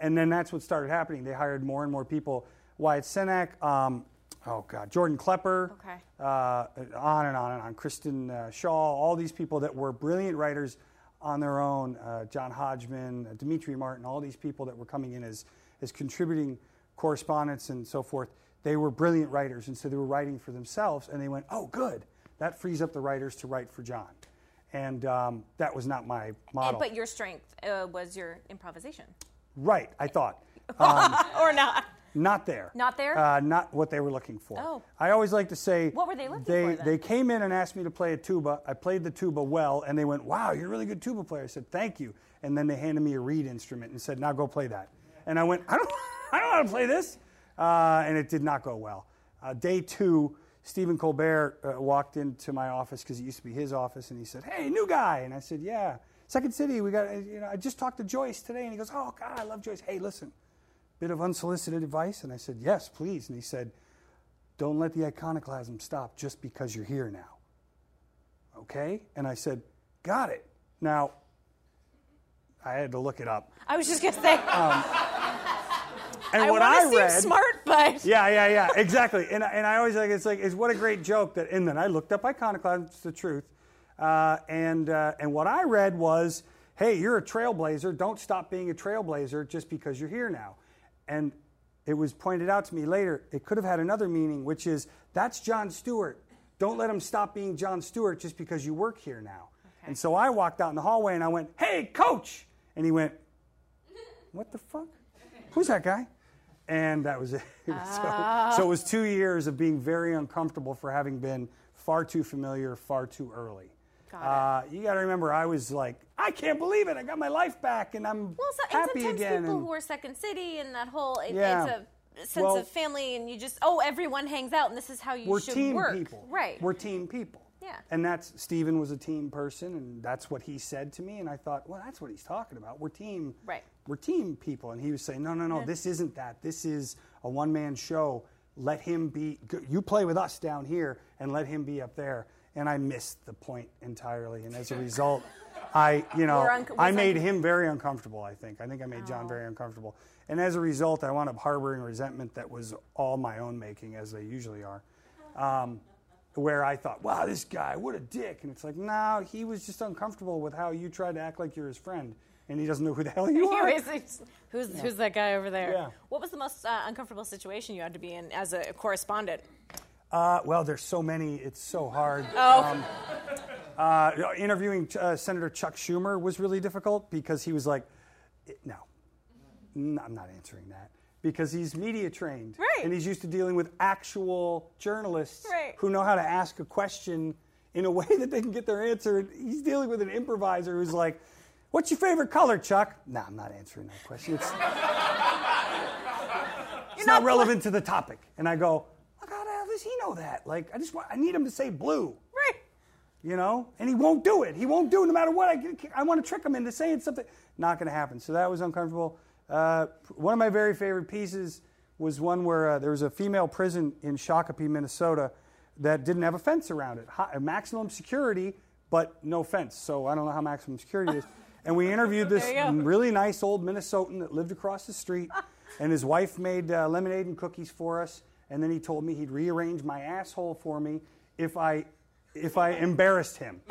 [SPEAKER 5] And then that's what started happening. They hired more and more people. Wyatt Cenac, um, oh God, Jordan Klepper,
[SPEAKER 1] Okay.
[SPEAKER 5] uh, on and on and on. Kristen uh, Schaal, all these people that were brilliant writers on their own. Uh, John Hodgman, uh, Demetri Martin, all these people that were coming in as, as contributing correspondents and so forth. They were brilliant writers, and so they were writing for themselves. And they went, "Oh, good, that frees up the writers to write for John." And um, that was not my
[SPEAKER 1] And-
[SPEAKER 5] model.
[SPEAKER 1] but your strength uh, was your improvisation,
[SPEAKER 5] right, I thought. [laughs]
[SPEAKER 1] or not?
[SPEAKER 5] Not there.
[SPEAKER 1] Not there?
[SPEAKER 5] Uh, not what they were looking for.
[SPEAKER 1] Oh.
[SPEAKER 5] I always like to say.
[SPEAKER 1] What were they looking
[SPEAKER 5] they,
[SPEAKER 1] for then?
[SPEAKER 5] They came in and asked me to play a tuba. I played the tuba well, and they went, "Wow, you're a really good tuba player." I said, "Thank you." And then they handed me a reed instrument and said, "Now go play that." And I went, "I don't, [laughs] I don't know how to play this," uh, and it did not go well. Uh, day two, Stephen Colbert uh, walked into my office because it used to be his office, and he said, "Hey, new guy," and I said, "Yeah." Second City, we got. uh, You know, I just talked to Joyce today, and he goes, "Oh God, I love Joyce." Hey, listen bit of unsolicited advice? And I said, Yes, please. And he said, don't let the iconoclasm stop just because you're here now. Okay? And I said, got it. Now, I had to look it up.
[SPEAKER 1] I was just gonna say.
[SPEAKER 5] And
[SPEAKER 1] I
[SPEAKER 5] what I
[SPEAKER 1] seem
[SPEAKER 5] read,
[SPEAKER 1] smart, but
[SPEAKER 5] yeah, yeah, yeah, exactly. And, and I always like it's like it's what a great joke that. And then I looked up iconoclasm. It's the truth. Uh, and uh, and what I read was, hey, you're a trailblazer. Don't stop being a trailblazer just because you're here now. And it was pointed out to me later. It could have had another meaning, which is that's Jon Stewart. Don't let him stop being John Stewart just because you work here now. And so I walked out in the hallway and I went, hey, coach. And he went, [laughs] what the fuck? Who's that guy? And that was [laughs] it. so, so it oh. was two years of being very uncomfortable for having been far too familiar, far too early. Uh, you got to remember, I was like, I can't believe it. I got my life back, and I'm
[SPEAKER 1] well, so, and
[SPEAKER 5] happy
[SPEAKER 1] sometimes
[SPEAKER 5] again.
[SPEAKER 1] people
[SPEAKER 5] and-
[SPEAKER 1] who are second city and that whole it,
[SPEAKER 5] Yeah.
[SPEAKER 1] it's a sense
[SPEAKER 5] Well-
[SPEAKER 1] of family, and you just oh everyone hangs out, and this is how you
[SPEAKER 5] we're
[SPEAKER 1] should
[SPEAKER 5] team
[SPEAKER 1] work,
[SPEAKER 5] people.
[SPEAKER 1] right?
[SPEAKER 5] We're team people.
[SPEAKER 1] Yeah.
[SPEAKER 5] And that's Stephen was a team person, and that's what he said to me. And I thought, well, that's what he's talking about. We're team.
[SPEAKER 1] Right.
[SPEAKER 5] We're team people. And he was saying, no, no, no, this isn't that. This is a one man show. Let him be. You play with us down here, and let him be up there. And I missed the point entirely. And as a [laughs] result, I, you know,
[SPEAKER 1] un-
[SPEAKER 5] I made him very uncomfortable. I think. I think I made John very uncomfortable. And as a result, I wound up harboring resentment that was all my own making, as they usually are. Um, where I thought, wow, this guy, what a dick. And it's like, no, he was just uncomfortable with how you tried to act like you're his friend. And he doesn't know who the hell [laughs] you are.
[SPEAKER 1] It's- who's who's that guy over there?
[SPEAKER 5] Yeah.
[SPEAKER 1] What was the most uh, uncomfortable situation you had to be in as a correspondent?
[SPEAKER 5] Uh, well, there's so many, it's so hard.
[SPEAKER 1] Oh.
[SPEAKER 5] Um, uh, interviewing uh, Senator Chuck Schumer was really difficult because he was like, no, no, I'm not answering that. Because he's media trained.
[SPEAKER 1] Right.
[SPEAKER 5] And he's used to dealing with actual journalists
[SPEAKER 1] Right.
[SPEAKER 5] who know how to ask a question in a [laughs] way that they can get their answer. He's dealing with an improviser who's like, What's your favorite color, Chuck? No, I'm not answering that question. It's, [laughs] it's not, relevant to the topic. And I go, How the hell does he know that? Like, I just want, I need him to say blue
[SPEAKER 1] Right.
[SPEAKER 5] you know, and he won't do it. He won't do it no matter what. I, I want to trick him into saying something. Not going to happen. So that was uncomfortable. Uh, one of my very favorite pieces was one where uh, there was a female prison in Shakopee, Minnesota, that didn't have a fence around it. Hi, maximum security, but no fence. So I don't know how maximum security is. [laughs] And we interviewed this
[SPEAKER 1] There you go.
[SPEAKER 5] really nice old Minnesotan that lived across the street, and his wife made uh, lemonade and cookies for us. And then he told me he'd rearrange my asshole for me if I if I embarrassed him. [laughs]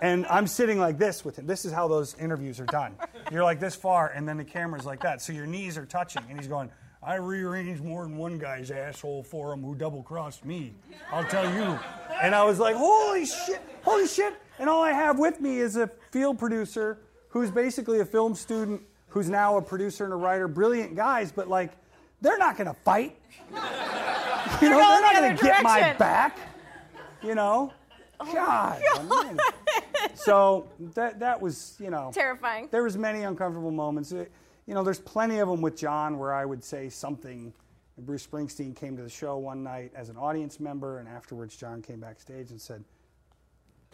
[SPEAKER 5] And I'm sitting like this with him. This is how those interviews are done. You're like this far, and then the camera's like that. So your knees are touching, and he's going, I rearranged more than one guy's asshole for him who double crossed me. I'll tell you. And I was like, holy shit, holy shit. And all I have with me is a field producer who's basically a film student who's now a producer and a writer. Brilliant guys, but like, [laughs] they're not going to fight. You know, they're not going to get my back. You know? God. man. So that that was, you know,
[SPEAKER 1] Terrifying.
[SPEAKER 5] there was many uncomfortable moments. Uh, You know, there's plenty of them with John where I would say something. Bruce Springsteen came to the show one night as an audience member, and afterwards John came backstage and said,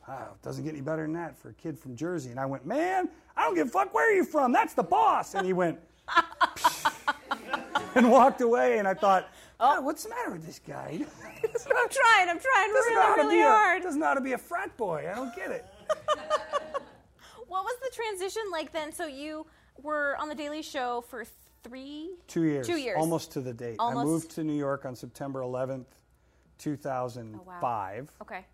[SPEAKER 5] "Wow, it doesn't get any better than that for a kid from Jersey." And I went, "Man, I don't give a fuck where are you from. That's the boss." And he went, [laughs] and walked away. And I thought, oh. "God, what's the matter with this guy?" [laughs]
[SPEAKER 1] I'm trying. I'm trying
[SPEAKER 5] doesn't know how
[SPEAKER 1] really,
[SPEAKER 5] to
[SPEAKER 1] really
[SPEAKER 5] be
[SPEAKER 1] hard.
[SPEAKER 5] A, doesn't know how to be a frat boy. I don't get it. [laughs]
[SPEAKER 1] What was the transition like then? So you were on the Daily Show for three,
[SPEAKER 5] Two years.
[SPEAKER 1] Two years.
[SPEAKER 5] Almost to the date. I moved to New York on September 11th, 2005,
[SPEAKER 1] Okay.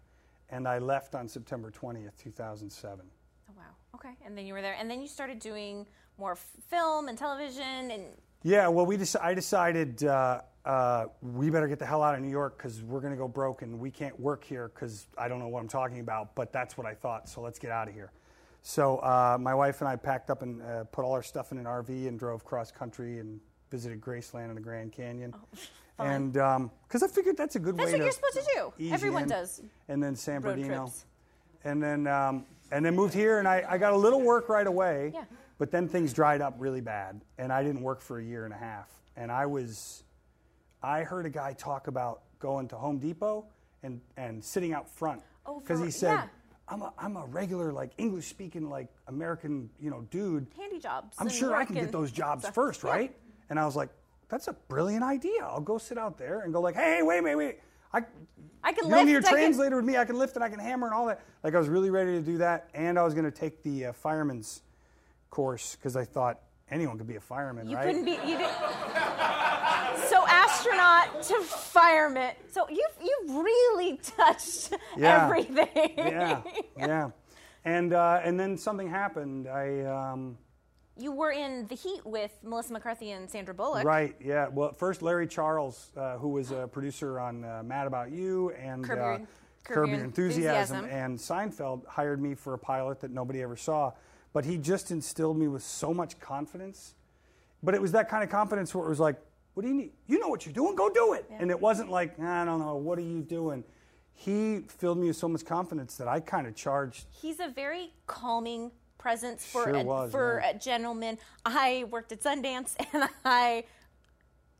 [SPEAKER 5] and I left on September 20th, 2007.
[SPEAKER 1] Oh wow. Okay. And then you were there, and then you started doing more f- film and television, and
[SPEAKER 5] Yeah, well, we dec- I decided uh, uh, we better get the hell out of New York because we're going to go broke and we can't work here because I don't know what I'm talking about, but that's what I thought, so let's get out of here. So uh, my wife and I packed up and uh, put all our stuff in an RV and drove cross country and visited Graceland and the Grand Canyon. [laughs] and because I figured that's a good
[SPEAKER 1] Oh, That's
[SPEAKER 5] way That's
[SPEAKER 1] what
[SPEAKER 5] to
[SPEAKER 1] you're supposed to do. Everyone
[SPEAKER 5] in.
[SPEAKER 1] does
[SPEAKER 5] And then San
[SPEAKER 1] road
[SPEAKER 5] Bernardino
[SPEAKER 1] trips.
[SPEAKER 5] and then um, and then moved here and I, I got a little work right away
[SPEAKER 1] Yeah.
[SPEAKER 5] But then things dried up really bad and i didn't work for a year and a half and i was i heard a guy talk about going to home depot and, and sitting out front
[SPEAKER 1] Oh,
[SPEAKER 5] because
[SPEAKER 1] for-
[SPEAKER 5] he said
[SPEAKER 1] yeah.
[SPEAKER 5] I'm, a, I'm a regular like english speaking like american you know dude
[SPEAKER 1] handy jobs.
[SPEAKER 5] i'm sure i can get those jobs
[SPEAKER 1] stuff.
[SPEAKER 5] first
[SPEAKER 1] Yeah.
[SPEAKER 5] right and i was like that's a brilliant idea. I'll go sit out there and go like, hey, wait, wait, wait. I,
[SPEAKER 1] I can
[SPEAKER 5] you don't need a
[SPEAKER 1] lift, can-
[SPEAKER 5] translator with me. I can lift and I can hammer and all that. Like I was really ready to do that, and I was going to take the uh, fireman's course because I thought anyone could be a fireman, right?
[SPEAKER 1] You
[SPEAKER 5] right?
[SPEAKER 1] couldn't be. You did. So astronaut to fireman. So you've you've really touched
[SPEAKER 5] Yeah.
[SPEAKER 1] everything.
[SPEAKER 5] yeah, [laughs] yeah. And uh, and then something happened. I um,
[SPEAKER 1] You were in the heat with Melissa McCarthy and Sandra Bullock.
[SPEAKER 5] right, yeah. Well, first Larry Charles, uh, who was a producer on uh, Mad About You and
[SPEAKER 1] Curb
[SPEAKER 5] uh,
[SPEAKER 1] Your- Curb Your
[SPEAKER 5] Enthusiasm,
[SPEAKER 1] Enthusiasm.
[SPEAKER 5] and Seinfeld hired me for a pilot that nobody ever saw. But he just instilled me with so much confidence. But it was that kind of confidence where it was like, "What do you need? You know what you're doing. Go do it." And it wasn't like, ah, "I don't know. What are you doing?" He filled me with so much confidence that I kind of charged
[SPEAKER 1] He's a very calming presence for
[SPEAKER 5] Sure
[SPEAKER 1] a,
[SPEAKER 5] was,
[SPEAKER 1] for
[SPEAKER 5] yeah.
[SPEAKER 1] a gentleman. I worked at Sundance [laughs] and I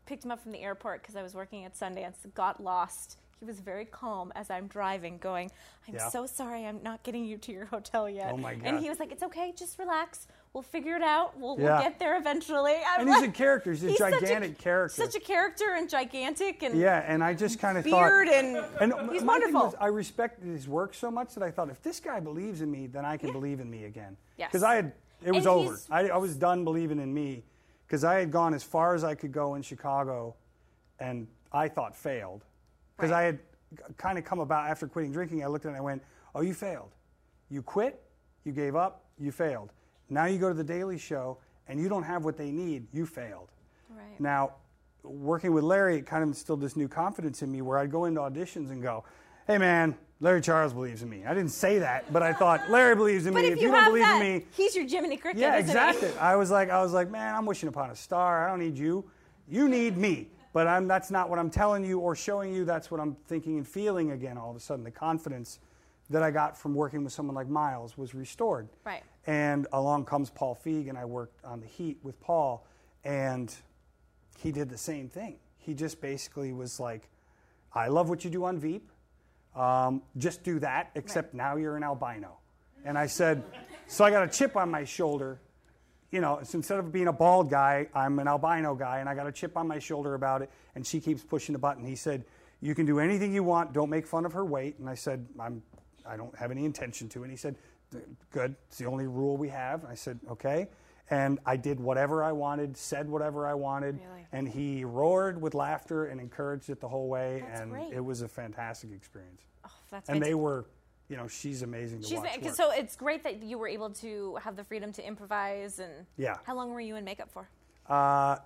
[SPEAKER 1] picked him up from the airport because I was working at Sundance. Got lost. He was very calm as I'm driving, going, "I'm
[SPEAKER 5] Yeah.
[SPEAKER 1] so sorry, I'm not getting you to your hotel yet."
[SPEAKER 5] Oh, my God.
[SPEAKER 1] And he was like, "It's okay, just relax. We'll figure it out. We'll,
[SPEAKER 5] Yeah.
[SPEAKER 1] we'll get there eventually." I'm
[SPEAKER 5] And he's a character. He's a
[SPEAKER 1] such
[SPEAKER 5] gigantic character.
[SPEAKER 1] Such a character and gigantic and
[SPEAKER 5] Yeah, and I just kind of
[SPEAKER 1] beard
[SPEAKER 5] thought,
[SPEAKER 1] and,
[SPEAKER 5] and [laughs]
[SPEAKER 1] he's wonderful.
[SPEAKER 5] was, I respected his work so much that I thought, if this guy believes in me, then I can believe in me again.
[SPEAKER 1] Yes.
[SPEAKER 5] Because I had, it was
[SPEAKER 1] And
[SPEAKER 5] over. I, I was done believing in me, because I had gone as far as I could go in Chicago, and I thought failed, because
[SPEAKER 1] Right.
[SPEAKER 5] I had kind of come about after quitting drinking. I looked at it and I went, "Oh, you failed. You quit. You gave up. You failed. Now you go to the Daily Show, and you don't have what they need. You failed."
[SPEAKER 1] Right.
[SPEAKER 5] Now, working with Larry, it kind of instilled this new confidence in me where I'd go into auditions and go, hey man, Larry Charles believes in me. I didn't say that, but I thought, [laughs] Larry believes in me.
[SPEAKER 1] if,
[SPEAKER 5] If
[SPEAKER 1] you,
[SPEAKER 5] don't
[SPEAKER 1] have
[SPEAKER 5] believe
[SPEAKER 1] that,
[SPEAKER 5] in me,
[SPEAKER 1] he's your Jiminy Cricket.
[SPEAKER 5] yeah, exactly. I was like, I was like, man, I'm wishing upon a star. I don't need you. You need me. But I'm, that's not what I'm telling you or showing you. That's what I'm thinking and feeling again. All of a sudden, the confidence that I got from working with someone like Miles was restored.
[SPEAKER 1] Right.
[SPEAKER 5] And along comes Paul Feig, and I worked on the Heat with Paul, and he did the same thing. He just basically was like, I love what you do on Veep. Um, just do that, except now you're an albino. And I said, so I got a chip on my shoulder. You know, so instead of being a bald guy, I'm an albino guy, and I got a chip on my shoulder about it. And she keeps pushing the button. He said, "You can do anything you want. Don't make fun of her weight." And I said, "I'm, I don't have any intention to." And he said, "Good. It's the only rule we have." And I said, "Okay." And I did whatever I wanted, said whatever I wanted,
[SPEAKER 1] Really?
[SPEAKER 5] and he roared with laughter and encouraged it the whole way.
[SPEAKER 1] That's
[SPEAKER 5] and
[SPEAKER 1] great.
[SPEAKER 5] it was a fantastic experience.
[SPEAKER 1] Oh, that's
[SPEAKER 5] and they were, you know, she's amazing to
[SPEAKER 1] She's
[SPEAKER 5] watch.
[SPEAKER 1] ma- so it's great that you were able to have the freedom to improvise and
[SPEAKER 5] Yeah.
[SPEAKER 1] How long were you in makeup for?
[SPEAKER 5] Uh,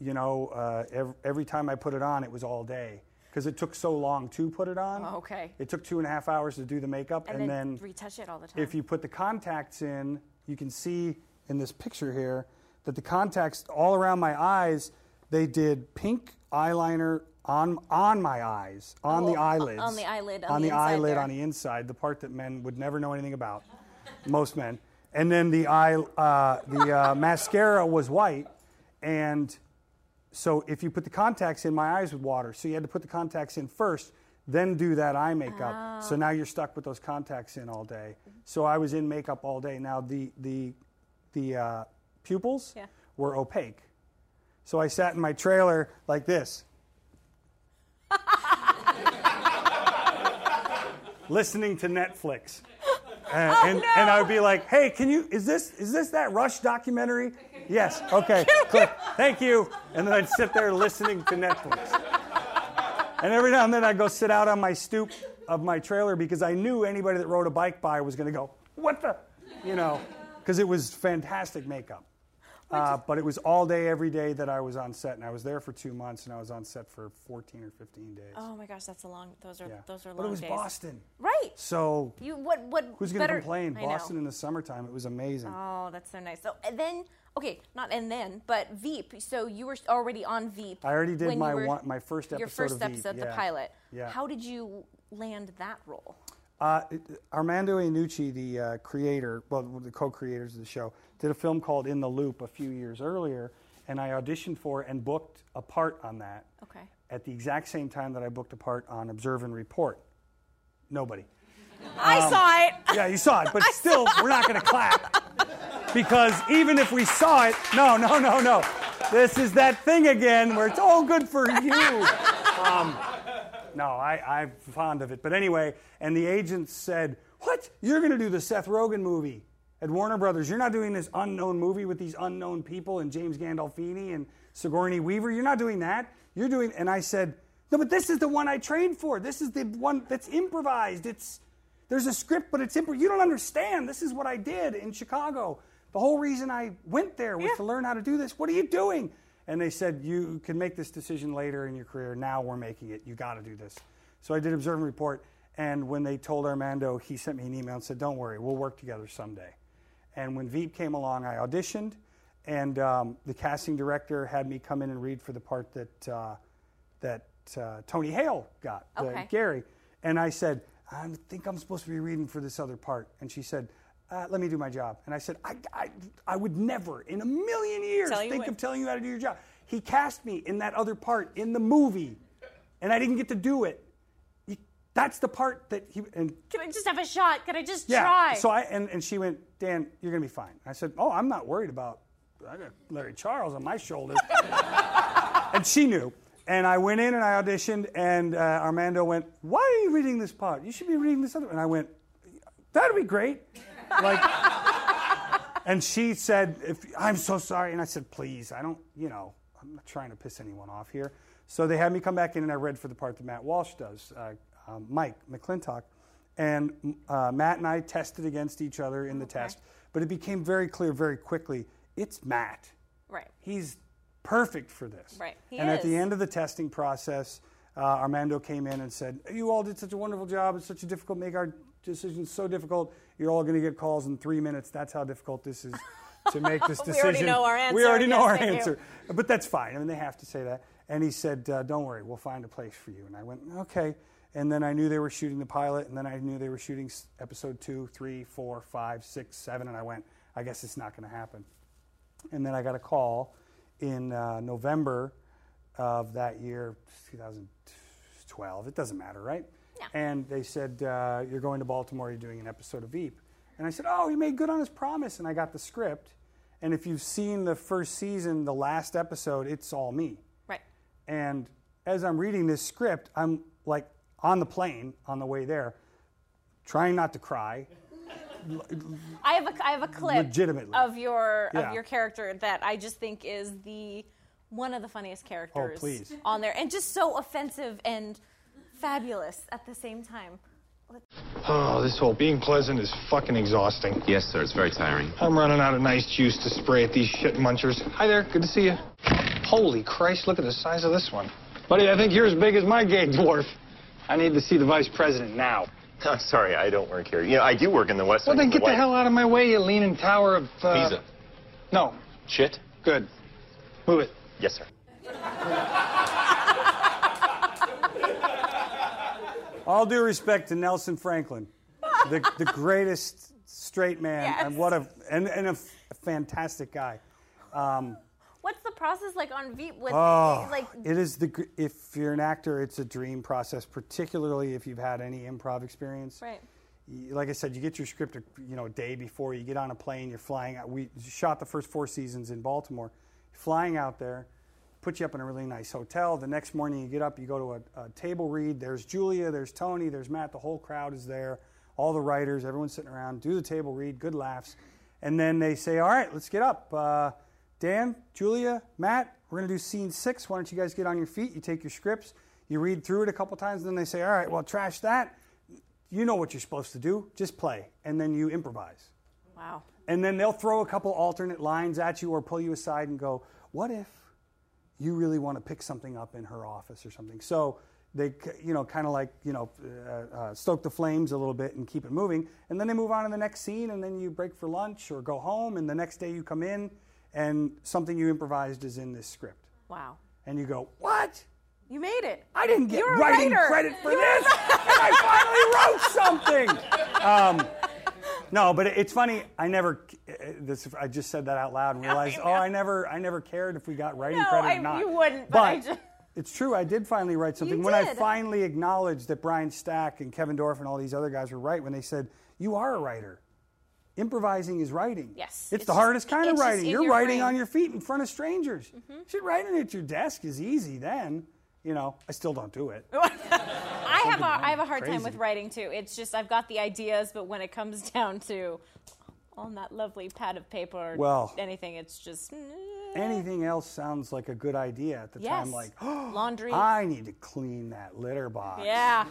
[SPEAKER 5] you know, uh, every, every time I put it on, it was all day because it took so long to put it on.
[SPEAKER 1] Oh, okay.
[SPEAKER 5] It took two and a half hours to do the makeup,
[SPEAKER 1] And,
[SPEAKER 5] and,
[SPEAKER 1] then,
[SPEAKER 5] then,
[SPEAKER 1] retouch it all the time.
[SPEAKER 5] if you put the contacts in, you can see in this picture here that the contacts all around my eyes, they did pink eyeliner on on my eyes, on
[SPEAKER 1] Oh,
[SPEAKER 5] the eyelids,
[SPEAKER 1] on the eyelid, on
[SPEAKER 5] on
[SPEAKER 1] the
[SPEAKER 5] the
[SPEAKER 1] inside
[SPEAKER 5] eyelid
[SPEAKER 1] there.
[SPEAKER 5] on the inside, the part that men would never know anything about, [laughs] most men. And then the eye, uh, the uh, [laughs] mascara was white, and so if you put the contacts in, my eyes would water. So you had to put the contacts in first, then do that eye makeup. So now you're stuck with those contacts in all day. So I was in makeup all day. Now the the the uh, pupils
[SPEAKER 1] Yeah.
[SPEAKER 5] were opaque. So I sat in my trailer like this. Listening to Netflix. [laughs] And, oh, and, and I would be like, "Hey, can you? Is this is this that Rush documentary? Yes. Okay. Click. Thank you." And then I'd sit there listening to Netflix. And every now and then I'd go sit out on my stoop of my trailer because I knew anybody that rode a bike by was going to go, "What the?" You know, because it was fantastic makeup. Uh, but it was all day, every day that I was on set, and I was there for two months, and I was on set for 14 or 15 days.
[SPEAKER 1] oh my gosh, that's a long. Those are
[SPEAKER 5] yeah.
[SPEAKER 1] those are long
[SPEAKER 5] but it was
[SPEAKER 1] days.
[SPEAKER 5] Boston,
[SPEAKER 1] Right.
[SPEAKER 5] so
[SPEAKER 1] You what what?
[SPEAKER 5] Who's going to complain?
[SPEAKER 1] I know.
[SPEAKER 5] Boston in the summertime, it was amazing.
[SPEAKER 1] Oh, that's so nice. So and then okay, not and then, but Veep. So you were already on Veep.
[SPEAKER 5] I already did my
[SPEAKER 1] were-
[SPEAKER 5] one, my first episode
[SPEAKER 1] your first
[SPEAKER 5] of Veep,
[SPEAKER 1] episode, the
[SPEAKER 5] yeah.
[SPEAKER 1] pilot.
[SPEAKER 5] Yeah.
[SPEAKER 1] How did you land that role?
[SPEAKER 5] Uh, Armando Iannucci, the uh, creator, well, one of the co-creators of the show, did a film called In the Loop a few years earlier, and I auditioned for and booked a part on that
[SPEAKER 1] Okay.
[SPEAKER 5] at the exact same time that I booked a part on Observe and Report. Nobody.
[SPEAKER 1] I
[SPEAKER 5] Um,
[SPEAKER 1] saw it. [laughs]
[SPEAKER 5] Yeah, you saw it, but still, we're not going to clap because even if we saw it, no, no, no, no. this is that thing again where it's all good for you. [laughs] Um, no, I, I'm fond of it. But anyway, and the agent said, What? You're going to do the Seth Rogen movie at Warner Brothers. You're not doing this unknown movie with these unknown people and James Gandolfini and Sigourney Weaver. You're not doing that. You're doing, and I said, No, but this is the one I trained for. This is the one that's improvised. It's, there's a script, but it's improv. You don't understand. This is what I did in Chicago. The whole reason I went there was to learn how to do this. What are you doing? And they said, You can make this decision later in your career. Now we're making it. You got to do this. So I did Observe and Report. And when they told Armando, he sent me an email and said, Don't worry, we'll work together someday. And when Veep came along, I auditioned. And um, the casting director had me come in and read for the part that, uh, that uh, Tony Hale got, the
[SPEAKER 1] Okay.
[SPEAKER 5] Gary. And I said, I think I'm supposed to be reading for this other part. And she said, uh, let me do my job. And I said, I, I, I would never in a million years think
[SPEAKER 1] what.
[SPEAKER 5] of telling you how to do your job. He cast me in that other part in the movie, and I didn't get to do it. He- That's the part that he, and
[SPEAKER 1] Can I just have a shot? Can I just
[SPEAKER 5] yeah.
[SPEAKER 1] try?
[SPEAKER 5] So I and, and she went, Dan, you're gonna be fine. I said, Oh, I'm not worried about. I got Larry Charles on my shoulder, [laughs] and she knew. And I went in and I auditioned, and uh, Armando went, Why are you reading this part? You should be reading this other. And I went, That'd be great. Like, and she said, if, I'm so sorry. And I said, Please, I don't, you know, I'm not trying to piss anyone off here. So they had me come back in, and I read for the part that Matt Walsh does, uh, um, Mike McLintock. And uh, Matt and I tested against each other in the test, but it became very clear very quickly it's Matt.
[SPEAKER 1] right.
[SPEAKER 5] He's perfect for this.
[SPEAKER 1] Right, he
[SPEAKER 5] and at the end of the testing process, uh, Armando came in and said, You all did such a wonderful job. It's such a difficult, make our decisions so difficult. You're all going to get calls in three minutes. That's how difficult this is [laughs] to make this decision.
[SPEAKER 1] We already know our answer.
[SPEAKER 5] We already know
[SPEAKER 1] Yes,
[SPEAKER 5] our answer. But that's fine. I mean, they have to say that. And he said, uh, Don't worry, we'll find a place for you. And I went, Okay. And then I knew they were shooting the pilot, and then I knew they were shooting episode two, three, four, five, six, seven, and I went, I guess it's not going to happen. And then I got a call in uh, November of that year, 2012. It doesn't matter, right? And they said, uh, You're going to Baltimore, you're doing an episode of Veep. And I said, Oh, he made good on his promise. And I got the script. And if you've seen the first season, the last episode, it's all me.
[SPEAKER 1] Right.
[SPEAKER 5] And as I'm reading this script, I'm like on the plane on the way there, trying not to cry.
[SPEAKER 1] I have a I have a clip
[SPEAKER 5] Legitimately.
[SPEAKER 1] of your
[SPEAKER 5] Yeah.
[SPEAKER 1] of your character that I just think is the one of the funniest characters
[SPEAKER 5] Oh, please.
[SPEAKER 1] on there, and just so offensive and fabulous at the same time.
[SPEAKER 6] Oh, this whole being pleasant is fucking exhausting.
[SPEAKER 7] Yes, sir. It's very tiring.
[SPEAKER 6] I'm running out of nice juice to spray at these shit munchers. Hi there, good to see you. Holy Christ, look at the size of this one. Buddy, I think you're as big as my gay dwarf. I need to see the vice president now. [laughs]
[SPEAKER 7] I'm sorry, I don't work here. You know, I do work in the West
[SPEAKER 6] Well,
[SPEAKER 7] Wing
[SPEAKER 6] then
[SPEAKER 7] of
[SPEAKER 6] get the
[SPEAKER 7] White-
[SPEAKER 6] hell out of my way, you leaning tower of. Uh...
[SPEAKER 7] Pizza.
[SPEAKER 6] No,
[SPEAKER 7] Shit?
[SPEAKER 6] good. Move it.
[SPEAKER 7] Yes, sir.
[SPEAKER 5] All due respect to Nelson Franklin, the, the [laughs] greatest straight man, and what a and, and a, f- a fantastic guy.
[SPEAKER 1] Um, What's the process like on Veep with
[SPEAKER 5] Oh,
[SPEAKER 1] like
[SPEAKER 5] it is the if you're an actor, it's a dream process, particularly if you've had any improv experience.
[SPEAKER 1] right?
[SPEAKER 5] Like I said, you get your script, a, you know, a day before. You get on a plane, you're flying out. We shot the first four seasons in Baltimore. Flying out there, put you up in a really nice hotel. The next morning, you get up, you go to a, a table read. There's Julia, there's Tony, there's Matt. The whole crowd is there. All the writers, everyone's sitting around. Do the table read, good laughs, and then they say, "All right, let's get up." Uh, Dan, Julia, Matt, we're going to do scene six. Why don't you guys get on your feet? You take your scripts, you read through it a couple times, and then they say, All right, well, trash that. You know what you're supposed to do. Just play. And then you improvise.
[SPEAKER 1] Wow.
[SPEAKER 5] And then they'll throw a couple alternate lines at you or pull you aside and go, What if you really want to pick something up in her office or something? So they, you know, kind of like, you know, uh, uh, stoke the flames a little bit and keep it moving. And then they move on to the next scene, and then you break for lunch or go home, and the next day you come in, and something you improvised is in this script.
[SPEAKER 1] Wow.
[SPEAKER 5] And you go, What?
[SPEAKER 1] You made it.
[SPEAKER 5] I didn't get
[SPEAKER 1] You're
[SPEAKER 5] writing credit for
[SPEAKER 1] You're
[SPEAKER 5] this, and I finally wrote something. Um, no, but it's funny. I never. This I just said that out loud and [laughs] realized. Oh, I never. I never cared if we got writing
[SPEAKER 1] No,
[SPEAKER 5] credit
[SPEAKER 1] I-
[SPEAKER 5] or not.
[SPEAKER 1] you wouldn't, but I ju-
[SPEAKER 5] it's true. I did finally write something when I finally acknowledged that Brian Stack and Kevin Dorff and all these other guys were right when they said you are a writer. improvising is writing.
[SPEAKER 1] Yes,
[SPEAKER 5] It's,
[SPEAKER 1] it's
[SPEAKER 5] the
[SPEAKER 1] just-
[SPEAKER 5] hardest kind of writing. You're
[SPEAKER 1] your
[SPEAKER 5] writing
[SPEAKER 1] brain. Mm-hmm.
[SPEAKER 5] on your feet in front of strangers. Shit, writing at your desk is easy then. You know, I still don't do it. [laughs]
[SPEAKER 1] I have a, I have a hard time with writing too. It's just I've got the ideas, but when it comes [laughs] down to on that lovely pad of paper or
[SPEAKER 5] Well-
[SPEAKER 1] anything, it's just mm.
[SPEAKER 5] Anything else sounds like a good idea at the
[SPEAKER 1] yes.
[SPEAKER 5] time. Like, oh, [gasps]
[SPEAKER 1] laundry.
[SPEAKER 5] I need to clean that litter box.
[SPEAKER 1] yeah.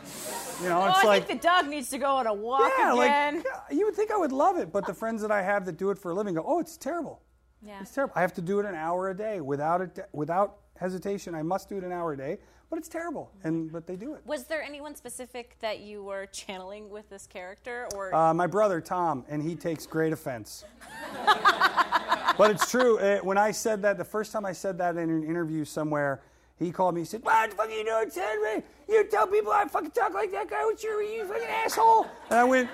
[SPEAKER 5] You know,
[SPEAKER 1] Oh,
[SPEAKER 5] it's
[SPEAKER 1] I
[SPEAKER 5] like,
[SPEAKER 1] think the dog needs to go on a walk
[SPEAKER 5] yeah,
[SPEAKER 1] again.
[SPEAKER 5] like you would think I would love it, but the friends that I have that do it for a living go, "Oh, it's terrible.
[SPEAKER 1] yeah.
[SPEAKER 5] It's terrible. I have to do it an hour a day without it, without hesitation. I must do it an hour a day, but it's terrible. And but they do it.
[SPEAKER 1] Was there anyone specific that you were channeling with this character, or
[SPEAKER 5] Uh, my brother Tom, and he takes great offense. [laughs] but it's true. Uh, when I said that, the first time I said that in an interview somewhere, he called me. He said, "What the fuck are you doing, Ted? You tell people I fucking talk like that guy? What's your you fucking asshole?" And I went,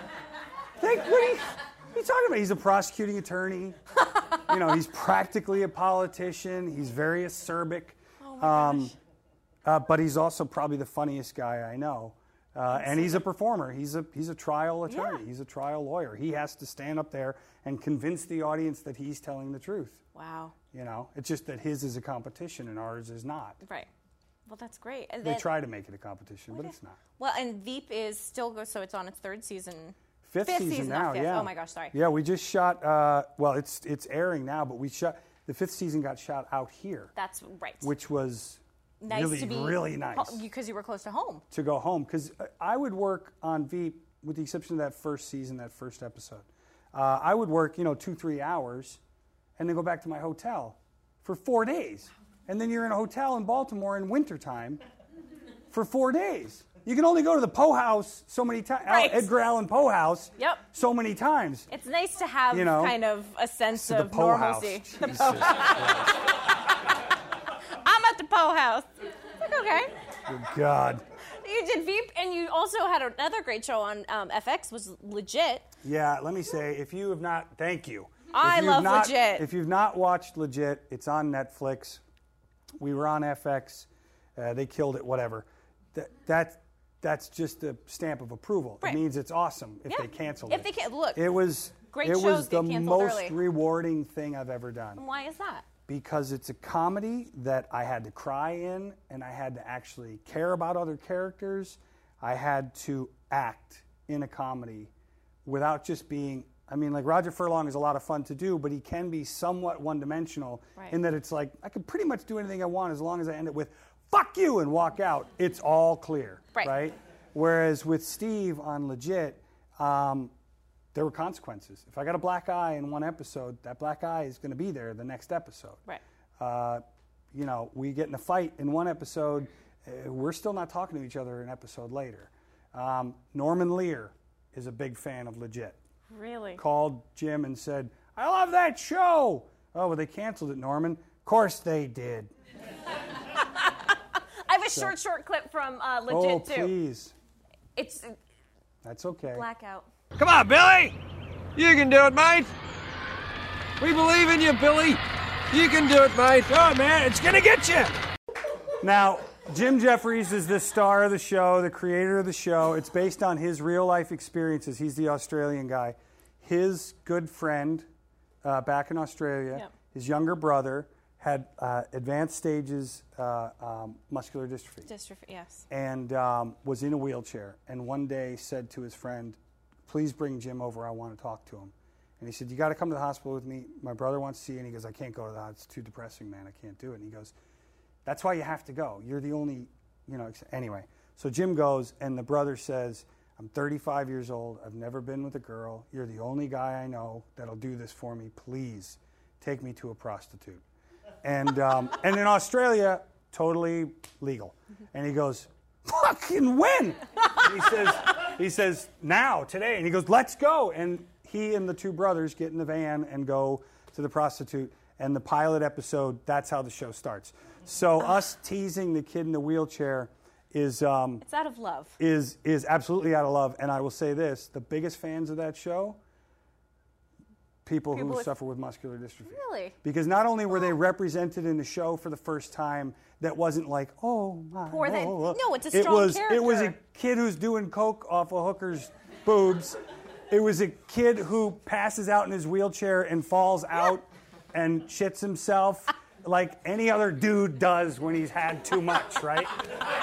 [SPEAKER 5] "Think what are you, you talking about? He's a prosecuting attorney. you know, he's practically a politician. He's very acerbic." Oh Um, uh, but he's also probably the funniest guy I know. Uh, and he's a performer. He's a he's a trial attorney.
[SPEAKER 1] Yeah.
[SPEAKER 5] He's a trial lawyer. He has to stand up there and convince the audience that he's telling the truth.
[SPEAKER 1] wow,
[SPEAKER 5] You know, it's just that his is a competition and ours is not.
[SPEAKER 1] right? Well, that's great. And
[SPEAKER 5] They
[SPEAKER 1] then-
[SPEAKER 5] try to make it a competition, but it's not.
[SPEAKER 1] Well, and Veep is still go, so it's on its third season.
[SPEAKER 5] Fifth,
[SPEAKER 1] Fifth
[SPEAKER 5] season,
[SPEAKER 1] season,
[SPEAKER 5] now, yeah.
[SPEAKER 1] Oh my gosh, sorry.
[SPEAKER 5] Yeah, we just shot. Uh, well, it's it's airing now, but we shot the fifth season got shot out here,
[SPEAKER 1] That's right.
[SPEAKER 5] which was
[SPEAKER 1] nice
[SPEAKER 5] really
[SPEAKER 1] to be
[SPEAKER 5] really nice.
[SPEAKER 1] because you were close to home.
[SPEAKER 5] to go home because I would work on Veep with the exception of that first season, that first episode. Uh, I would work, you know, two three hours, and then go back to my hotel for four days, and then you're in a hotel in Baltimore in wintertime for four days. You can only go to the Poe House so many times,
[SPEAKER 1] Right.
[SPEAKER 5] Edgar Allan Poe House,
[SPEAKER 1] Yep.
[SPEAKER 5] so many times.
[SPEAKER 1] It's nice to have
[SPEAKER 5] You know,
[SPEAKER 1] kind of a sense
[SPEAKER 5] To the
[SPEAKER 1] of
[SPEAKER 5] Poe House.
[SPEAKER 1] normalcy.
[SPEAKER 5] Jesus. [laughs]
[SPEAKER 1] I'm at the Poe House. Like, okay.
[SPEAKER 5] Good God.
[SPEAKER 1] You did Veep, and you also had another great show on um, FX. Was legit.
[SPEAKER 5] Yeah, let me say, if you have not, thank you.
[SPEAKER 1] I
[SPEAKER 5] If you've
[SPEAKER 1] love
[SPEAKER 5] not-
[SPEAKER 1] Legit.
[SPEAKER 5] If you've not watched Legit, it's on Netflix. We were on FX. Uh, they killed it, whatever. That, that, that's just a stamp of approval.
[SPEAKER 1] Right.
[SPEAKER 5] It means it's awesome if
[SPEAKER 1] Yeah.
[SPEAKER 5] they canceled it.
[SPEAKER 1] If they can- look,
[SPEAKER 5] it was,
[SPEAKER 1] great
[SPEAKER 5] it
[SPEAKER 1] shows
[SPEAKER 5] was the most
[SPEAKER 1] early.
[SPEAKER 5] rewarding thing I've ever done
[SPEAKER 1] Why is that?
[SPEAKER 5] because it's a comedy that I had to cry in and I had to actually care about other characters. I had to act in a comedy without just being I mean like Roger Furlong is a lot of fun to do, but he can be somewhat one-dimensional
[SPEAKER 1] Right.
[SPEAKER 5] in that it's like I can pretty much do anything I want as long as I end it with fuck you and walk out. It's all clear,
[SPEAKER 1] Right.
[SPEAKER 5] Whereas with Steve on Legit, um, there were consequences. If I got a black eye in one episode, that black eye is going to be there the next episode.
[SPEAKER 1] Right.
[SPEAKER 5] Uh, you know, we get in a fight in one episode, uh, we're still not talking to each other an episode later. Um, Norman Lear is a big fan of Legit.
[SPEAKER 1] Really?
[SPEAKER 5] Called Jim and said, I love that show. Oh, well, they canceled it, Norman. Of course they did.
[SPEAKER 1] I short, short clip from uh, Legit
[SPEAKER 5] oh,
[SPEAKER 1] too.
[SPEAKER 5] please.
[SPEAKER 1] It's
[SPEAKER 5] That's okay.
[SPEAKER 1] blackout.
[SPEAKER 8] Come on, Billy! You can do it, mate! We believe in you, Billy! You can do it, mate! Oh, man, it's gonna get you!
[SPEAKER 5] Now, Jim Jefferies is the star of the show, the creator of the show. It's based on his real life experiences. He's the Australian guy. His good friend uh, back in Australia,
[SPEAKER 1] Yep.
[SPEAKER 5] his younger brother, had uh, advanced stages uh, um, muscular dystrophy
[SPEAKER 1] Dystrophy. Yes.
[SPEAKER 5] and um, was in a wheelchair. And one day said to his friend, Please bring Jim over. I want to talk to him. And he said, You got to come to the hospital with me. My brother wants to see you. And he goes, I can't go to that. It's too depressing, man. I can't do it. And he goes, That's why you have to go. You're the only, you know. ex- Anyway, so Jim goes, and the brother says, I'm 35 years old. I've never been with a girl. You're the only guy I know that'll do this for me. Please take me to a prostitute. And, um, and in Australia, totally legal. And he goes, fucking when? He says, he says, now, today. And he goes, let's go. And he and the two brothers get in the van and go to the prostitute. And the pilot episode, that's how the show starts. So us teasing the kid in the wheelchair is um,
[SPEAKER 1] It's out of love.
[SPEAKER 5] is is absolutely out of love. And I will say this: the biggest fans of that show, people,
[SPEAKER 1] People
[SPEAKER 5] who
[SPEAKER 1] with-
[SPEAKER 5] suffer with muscular dystrophy.
[SPEAKER 1] Really?
[SPEAKER 5] Because not only were they represented in the show for the first time, that wasn't like, oh my.
[SPEAKER 1] Poor thing.
[SPEAKER 5] oh, oh."
[SPEAKER 1] No, it's a strong it
[SPEAKER 5] was, It was a kid who's doing coke off a hooker's boobs. It was a kid who passes out in his wheelchair and falls out and shits himself [laughs] like any other dude does when he's had too much, [laughs] right?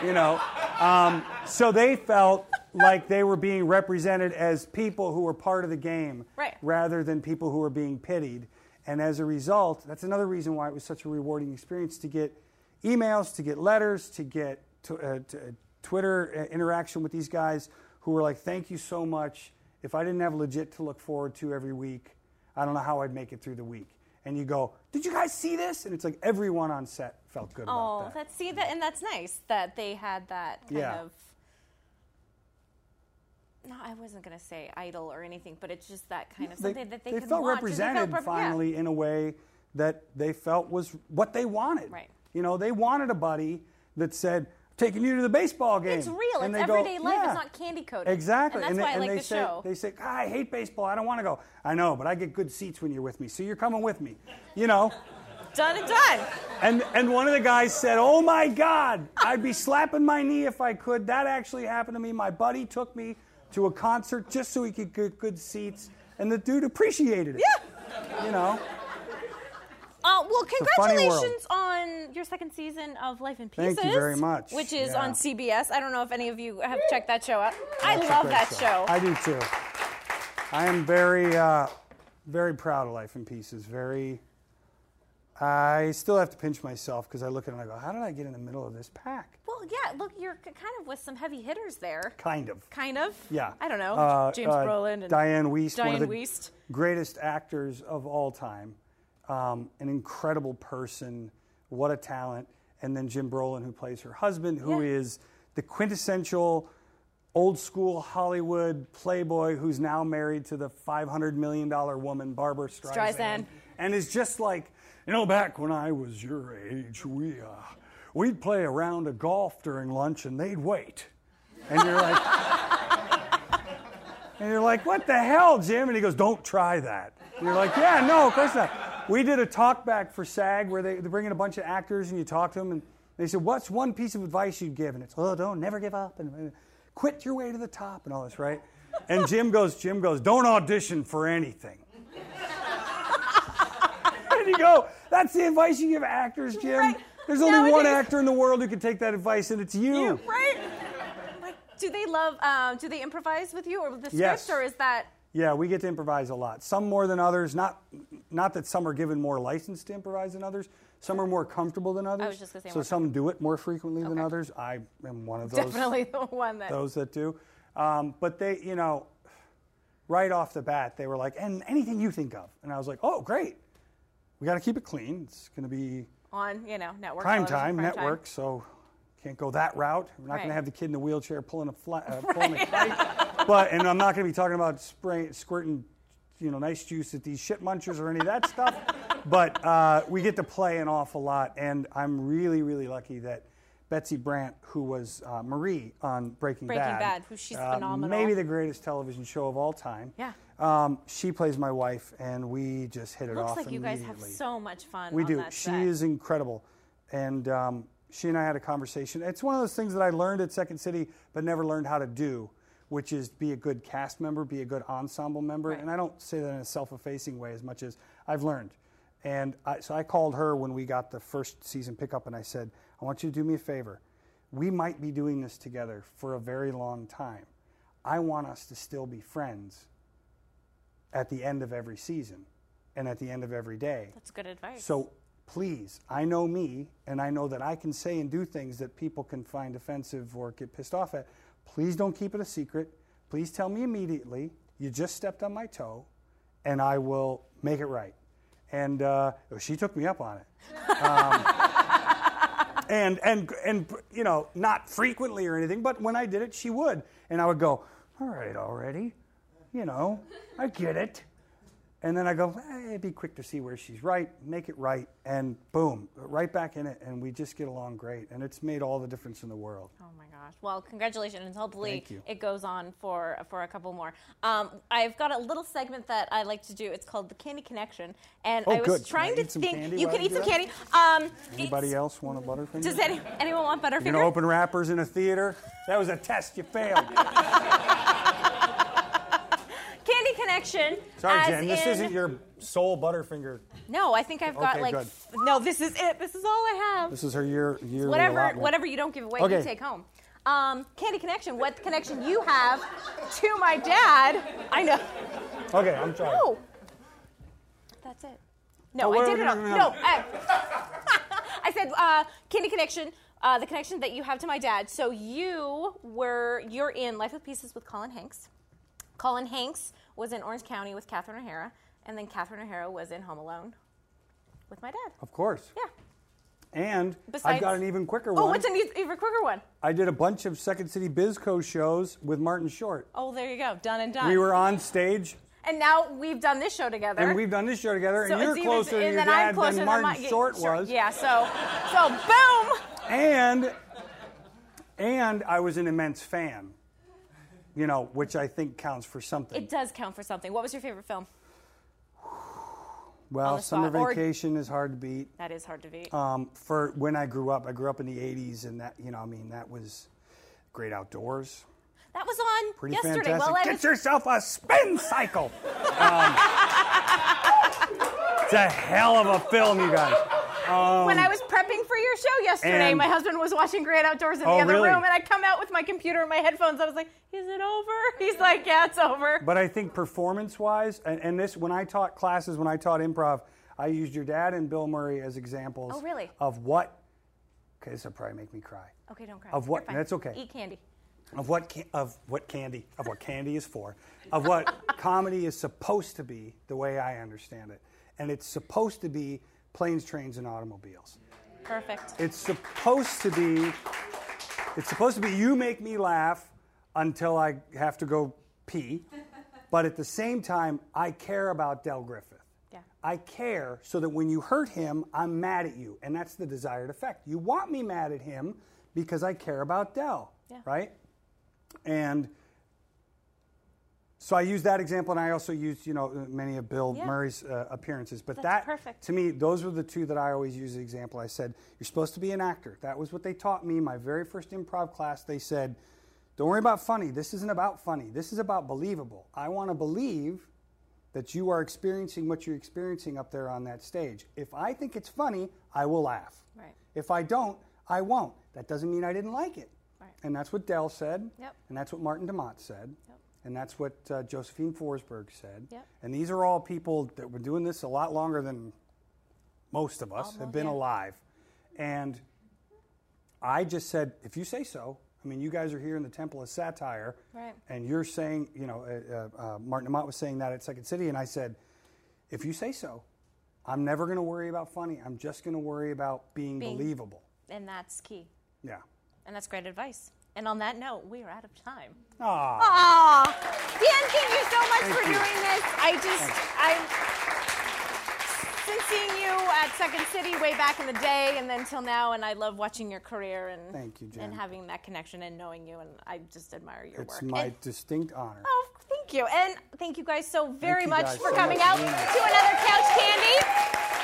[SPEAKER 5] You know. Um, so they felt like they were being represented as people who were part of the game
[SPEAKER 1] Right.
[SPEAKER 5] rather than people who were being pitied. And as a result, that's another reason why it was such a rewarding experience to get emails, to get letters, to get uh, to, uh, Twitter uh, interaction with these guys who were like, "Thank you so much. If I didn't have legit to look forward to every week, I don't know how I'd make it through the week." And you go, "Did you guys see this?" And it's like everyone on set felt good
[SPEAKER 1] Oh,
[SPEAKER 5] about that.
[SPEAKER 1] Oh, that's see that, and that's nice that they had that kind
[SPEAKER 5] Yeah.
[SPEAKER 1] of. No, I wasn't gonna say idol or anything, but it's just that kind of
[SPEAKER 5] they,
[SPEAKER 1] something that they,
[SPEAKER 5] they
[SPEAKER 1] could
[SPEAKER 5] felt
[SPEAKER 1] watch and they felt
[SPEAKER 5] represented
[SPEAKER 1] rep- yeah.
[SPEAKER 5] finally in a way that they felt was what they wanted.
[SPEAKER 1] Right.
[SPEAKER 5] You know, they wanted a buddy that said, "Taking you to the baseball game."
[SPEAKER 1] It's real.
[SPEAKER 5] And
[SPEAKER 1] it's
[SPEAKER 5] they go,
[SPEAKER 1] everyday life.
[SPEAKER 5] "Yeah."
[SPEAKER 1] It's not candy coated.
[SPEAKER 5] Exactly.
[SPEAKER 1] And that's
[SPEAKER 5] they,
[SPEAKER 1] why I
[SPEAKER 5] and
[SPEAKER 1] like
[SPEAKER 5] they
[SPEAKER 1] the
[SPEAKER 5] say,
[SPEAKER 1] show.
[SPEAKER 5] They say, "Ah, I hate baseball. I don't want to go. I know, but I get good seats when you're with me. So you're coming with me. You know?
[SPEAKER 1] Done and done.
[SPEAKER 5] And, and one of the guys said, Oh my God, I'd be slapping my knee if I could. That actually happened to me. My buddy took me to a concert just so he could get good seats. And the dude appreciated it.
[SPEAKER 1] Yeah.
[SPEAKER 5] You know?
[SPEAKER 1] Uh, well,
[SPEAKER 5] a funny world.
[SPEAKER 1] congratulations on your second season of Life in Pieces.
[SPEAKER 5] Thank you very much.
[SPEAKER 1] Which is
[SPEAKER 5] Yeah.
[SPEAKER 1] on CBS. I don't know if any of you have checked that show out. I
[SPEAKER 5] That's a
[SPEAKER 1] love that show.
[SPEAKER 5] I do too. I am very, uh, very proud of Life in Pieces. Very. I still have to pinch myself because I look at it and I go, How did I get in the middle of this pack?
[SPEAKER 1] well, yeah. Look, you're kind of with some heavy hitters there.
[SPEAKER 5] Kind of.
[SPEAKER 1] Kind of.
[SPEAKER 5] Yeah.
[SPEAKER 1] I don't know.
[SPEAKER 5] Uh,
[SPEAKER 1] James
[SPEAKER 5] uh,
[SPEAKER 1] Brolin and
[SPEAKER 5] Diane one
[SPEAKER 1] Diane
[SPEAKER 5] of the
[SPEAKER 1] Wiest.
[SPEAKER 5] greatest actors of all time. Um, an incredible person. What a talent. And then Jim Brolin, who plays her husband, who is
[SPEAKER 1] Yeah.
[SPEAKER 5] the quintessential old school Hollywood playboy who's now married to the $500 million woman, Barbra Streisand.
[SPEAKER 1] Streisand.
[SPEAKER 5] And is just like, you know, back when I was your age, we, uh, we'd play around a round of golf during lunch and they'd wait. And you're like, [laughs] and you're like, what the hell, Jim? And he goes, don't try that. And you're like, yeah, no, of course not. We did a talk back for SAG where they, they bring in a bunch of actors and you talk to them and they said, what's one piece of advice you'd give? And it's, oh, don't never give up and, and quit your way to the top and all this, right? And Jim goes, Jim goes, don't audition for anything. [laughs] and you go, that's the advice you give actors, Jim.
[SPEAKER 1] Right.
[SPEAKER 5] There's only one actor in the world who can take that advice, and it's you.
[SPEAKER 1] You, right? Like, do they love? Um, do they improvise with you or with the script,
[SPEAKER 5] Yes.
[SPEAKER 1] or is that?
[SPEAKER 5] Yeah, we get to improvise a lot. Some more than others. Not, not that some are given more license to improvise than others. Some are more comfortable than others.
[SPEAKER 1] I was just gonna say
[SPEAKER 5] so
[SPEAKER 1] more
[SPEAKER 5] some do it more frequently than
[SPEAKER 1] Okay.
[SPEAKER 5] others. I am one of those.
[SPEAKER 1] Definitely the one that.
[SPEAKER 5] Those that do. Um, but they, you know, right off the bat, they were like, "And anything you think of," and I was like, "Oh, great. We got to keep it clean. It's going to be
[SPEAKER 1] on you know network
[SPEAKER 5] prime
[SPEAKER 1] television,
[SPEAKER 5] time,
[SPEAKER 1] prime
[SPEAKER 5] network, so can't go that route. We're not going to have the kid in the wheelchair pulling a, fla- uh, [laughs] pulling a kite. But and I'm not going to be talking about spraying, squirting, you know, nice juice at these shit munchers or any of that stuff. But uh, we get to play an awful lot, and I'm really, really lucky that Betsy Brandt, who was uh, Marie on Breaking,
[SPEAKER 1] Breaking
[SPEAKER 5] Bad,
[SPEAKER 1] Bad, who she's
[SPEAKER 5] uh,
[SPEAKER 1] phenomenal.
[SPEAKER 5] maybe the greatest television show of all time.
[SPEAKER 1] Yeah.
[SPEAKER 5] Um, she plays my wife, and we just hit it
[SPEAKER 1] Looks
[SPEAKER 5] off
[SPEAKER 1] like you guys have so much fun.
[SPEAKER 5] We do. She
[SPEAKER 1] set.
[SPEAKER 5] is incredible. And um, she and I had a conversation. It's one of those things that I learned at Second City, but never learned how to do, which is be a good cast member, be a good ensemble member.
[SPEAKER 1] Right.
[SPEAKER 5] And I don't say that in a self effacing way as much as I've learned. And I, so I called her when we got the first season pickup and I said, I want you to do me a favor. We might be doing this together for a very long time. I want us to still be friends at the end of every season and at the end of every day.
[SPEAKER 1] That's good advice.
[SPEAKER 5] So please, I know me, and I know that I can say and do things that people can find offensive or get pissed off at. Please don't keep it a secret. Please tell me immediately. You just stepped on my toe, and I will make it right. And uh, she took me up on it. Um, [laughs] and and and you know, not frequently or anything, but when I did it, she would, and I would go, "All right, already, you know, I get it." And then I go, eh, be quick to see where she's right, make it right, and boom, right back in it, and we just get along great, and it's made all the difference in the world.
[SPEAKER 1] Oh my gosh! Well, congratulations, and hopefully
[SPEAKER 5] you.
[SPEAKER 1] it goes on for for a couple more. Um, I've got a little segment that I like to do. It's called the Candy Connection, and
[SPEAKER 5] Oh,
[SPEAKER 1] I was
[SPEAKER 5] good.
[SPEAKER 1] Trying
[SPEAKER 5] I
[SPEAKER 1] to think. you can eat some candy. Um,
[SPEAKER 5] Anybody else want a Butterfinger?
[SPEAKER 1] Does any, anyone want Butterfinger?
[SPEAKER 5] You're gonna open wrappers in a theater? That was a test. You failed. [laughs]
[SPEAKER 1] Connection.
[SPEAKER 5] Sorry, Jen. This
[SPEAKER 1] in-
[SPEAKER 5] isn't your soul Butterfinger.
[SPEAKER 1] No, I think I've got
[SPEAKER 5] Okay,
[SPEAKER 1] like. f- No, this is it. This is all I have.
[SPEAKER 5] This is her year. yearly
[SPEAKER 1] whatever,
[SPEAKER 5] allotment.
[SPEAKER 1] whatever you don't give away, you take home. Um, Candy Connection. What connection you have to my dad? I know.
[SPEAKER 5] Okay, I'm trying.
[SPEAKER 1] No. That's it. No,
[SPEAKER 5] Oh,
[SPEAKER 1] I did it all.
[SPEAKER 5] no.
[SPEAKER 1] I, [laughs] I said uh, Candy Connection. Uh, the connection that you have to my dad. So you were you're in Life with Pieces with Colin Hanks. Colin Hanks was in Orange County with Catherine O'Hara, and then Catherine O'Hara was in Home Alone with my dad.
[SPEAKER 5] Of course.
[SPEAKER 1] Yeah.
[SPEAKER 5] And
[SPEAKER 1] Besides,
[SPEAKER 5] I've got an even quicker
[SPEAKER 1] Oh,
[SPEAKER 5] one.
[SPEAKER 1] what's an even quicker one?
[SPEAKER 5] I did a bunch of Second City Bizco shows with Martin Short.
[SPEAKER 1] Oh, there you go, done and done.
[SPEAKER 5] We were on stage,
[SPEAKER 1] and now we've done this show together.
[SPEAKER 5] and we've done this show together,
[SPEAKER 1] So
[SPEAKER 5] and you're
[SPEAKER 1] it's even-
[SPEAKER 5] closer to your dad
[SPEAKER 1] closer
[SPEAKER 5] than Martin
[SPEAKER 1] my-
[SPEAKER 5] Short
[SPEAKER 1] sure,
[SPEAKER 5] was.
[SPEAKER 1] Yeah, so so boom.
[SPEAKER 5] And and I was an immense fan. You know, which I think counts for something.
[SPEAKER 1] It does count for something. What was your favorite film?
[SPEAKER 5] well, Summer
[SPEAKER 1] spot,
[SPEAKER 5] Vacation is hard to beat.
[SPEAKER 1] That is hard to beat.
[SPEAKER 5] Um, for when I grew up, I grew up in the '80s, and that you know, I mean, that was great outdoors.
[SPEAKER 1] that was on
[SPEAKER 5] Pretty
[SPEAKER 1] yesterday.
[SPEAKER 5] fantastic.
[SPEAKER 1] Well,
[SPEAKER 5] Get
[SPEAKER 1] was,
[SPEAKER 5] yourself a spin cycle. [laughs] Um, it's a hell of a film, you guys.
[SPEAKER 1] When oh. I was prepping for your show yesterday,
[SPEAKER 5] and-
[SPEAKER 1] my husband was watching Great Outdoors in
[SPEAKER 5] Oh,
[SPEAKER 1] the other
[SPEAKER 5] really?
[SPEAKER 1] room, and I come out with my computer and my headphones. I was like, "Is it over?" [laughs] He's like, "Yeah, it's over."
[SPEAKER 5] But I think performance-wise, and, and this, when I taught classes, when I taught improv, I used your dad and Bill Murray as examples.
[SPEAKER 1] Oh, really?
[SPEAKER 5] Of what? Okay, this will probably make me cry.
[SPEAKER 1] Okay, don't cry.
[SPEAKER 5] Of what-
[SPEAKER 1] You're fine.
[SPEAKER 5] that's okay.
[SPEAKER 1] Eat candy.
[SPEAKER 5] Of what? Of what candy? Of what candy is for? Of what [laughs] comedy is supposed to be, the way I understand it, and it's supposed to be planes, trains, and automobiles.
[SPEAKER 1] Perfect.
[SPEAKER 5] It's supposed to be. It's supposed to be you make me laugh until I have to go pee, but at the same time I care about Del Griffith.
[SPEAKER 1] Yeah.
[SPEAKER 5] I care so that when you hurt him, I'm mad at you, and that's the desired effect. You want me mad at him because I care about Del,
[SPEAKER 1] Yeah.
[SPEAKER 5] right? And so I use that example, and I also used, you know, many of Bill
[SPEAKER 1] Yeah.
[SPEAKER 5] Murray's uh, appearances. But
[SPEAKER 1] That's
[SPEAKER 5] that,
[SPEAKER 1] perfect.
[SPEAKER 5] to me, those were the two that I always use as example. I said, "You're supposed to be an actor." That was what they taught me. My very first improv class, they said, "Don't worry about funny. This isn't about funny. This is about believable. I want to believe that you are experiencing what you're experiencing up there on that stage. If I think it's funny, I will laugh.
[SPEAKER 1] Right.
[SPEAKER 5] If I don't, I won't. That doesn't mean I didn't like it."
[SPEAKER 1] Right.
[SPEAKER 5] And that's what Del said.
[SPEAKER 1] Yep.
[SPEAKER 5] And that's what Martin de Maat said.
[SPEAKER 1] Yep.
[SPEAKER 5] And that's what uh, Josephine Forsberg said.
[SPEAKER 1] Yep.
[SPEAKER 5] And these are all people that were doing this a lot longer than most of us have been
[SPEAKER 1] yeah.
[SPEAKER 5] alive. And I just said, if you say so, I mean, you guys are here in the Temple of Satire,
[SPEAKER 1] Right.
[SPEAKER 5] and you're saying, you know, uh, uh, uh, Martin de Maat was saying that at Second City, and I said, if you say so, I'm never going to worry about funny. I'm just going to worry about being,
[SPEAKER 1] Being-
[SPEAKER 5] believable.
[SPEAKER 1] And that's key.
[SPEAKER 5] Yeah.
[SPEAKER 1] And that's great advice. And on that note, we are out of time.
[SPEAKER 5] Aw.
[SPEAKER 1] Aw, Dan, thank you so much
[SPEAKER 5] Thank
[SPEAKER 1] for
[SPEAKER 5] you.
[SPEAKER 1] doing this. I just, I, since seeing you at Second City way back in the day and then till now, and I love watching your career and
[SPEAKER 5] Thank you, Jen.
[SPEAKER 1] and having that connection and knowing you, and I just admire your
[SPEAKER 5] It's
[SPEAKER 1] work.
[SPEAKER 5] It's my
[SPEAKER 1] And-
[SPEAKER 5] distinct honor.
[SPEAKER 1] oh, thank you, and thank you guys so very
[SPEAKER 5] you
[SPEAKER 1] much for
[SPEAKER 5] so
[SPEAKER 1] coming
[SPEAKER 5] much
[SPEAKER 1] out
[SPEAKER 5] for
[SPEAKER 1] to another Couch Candy.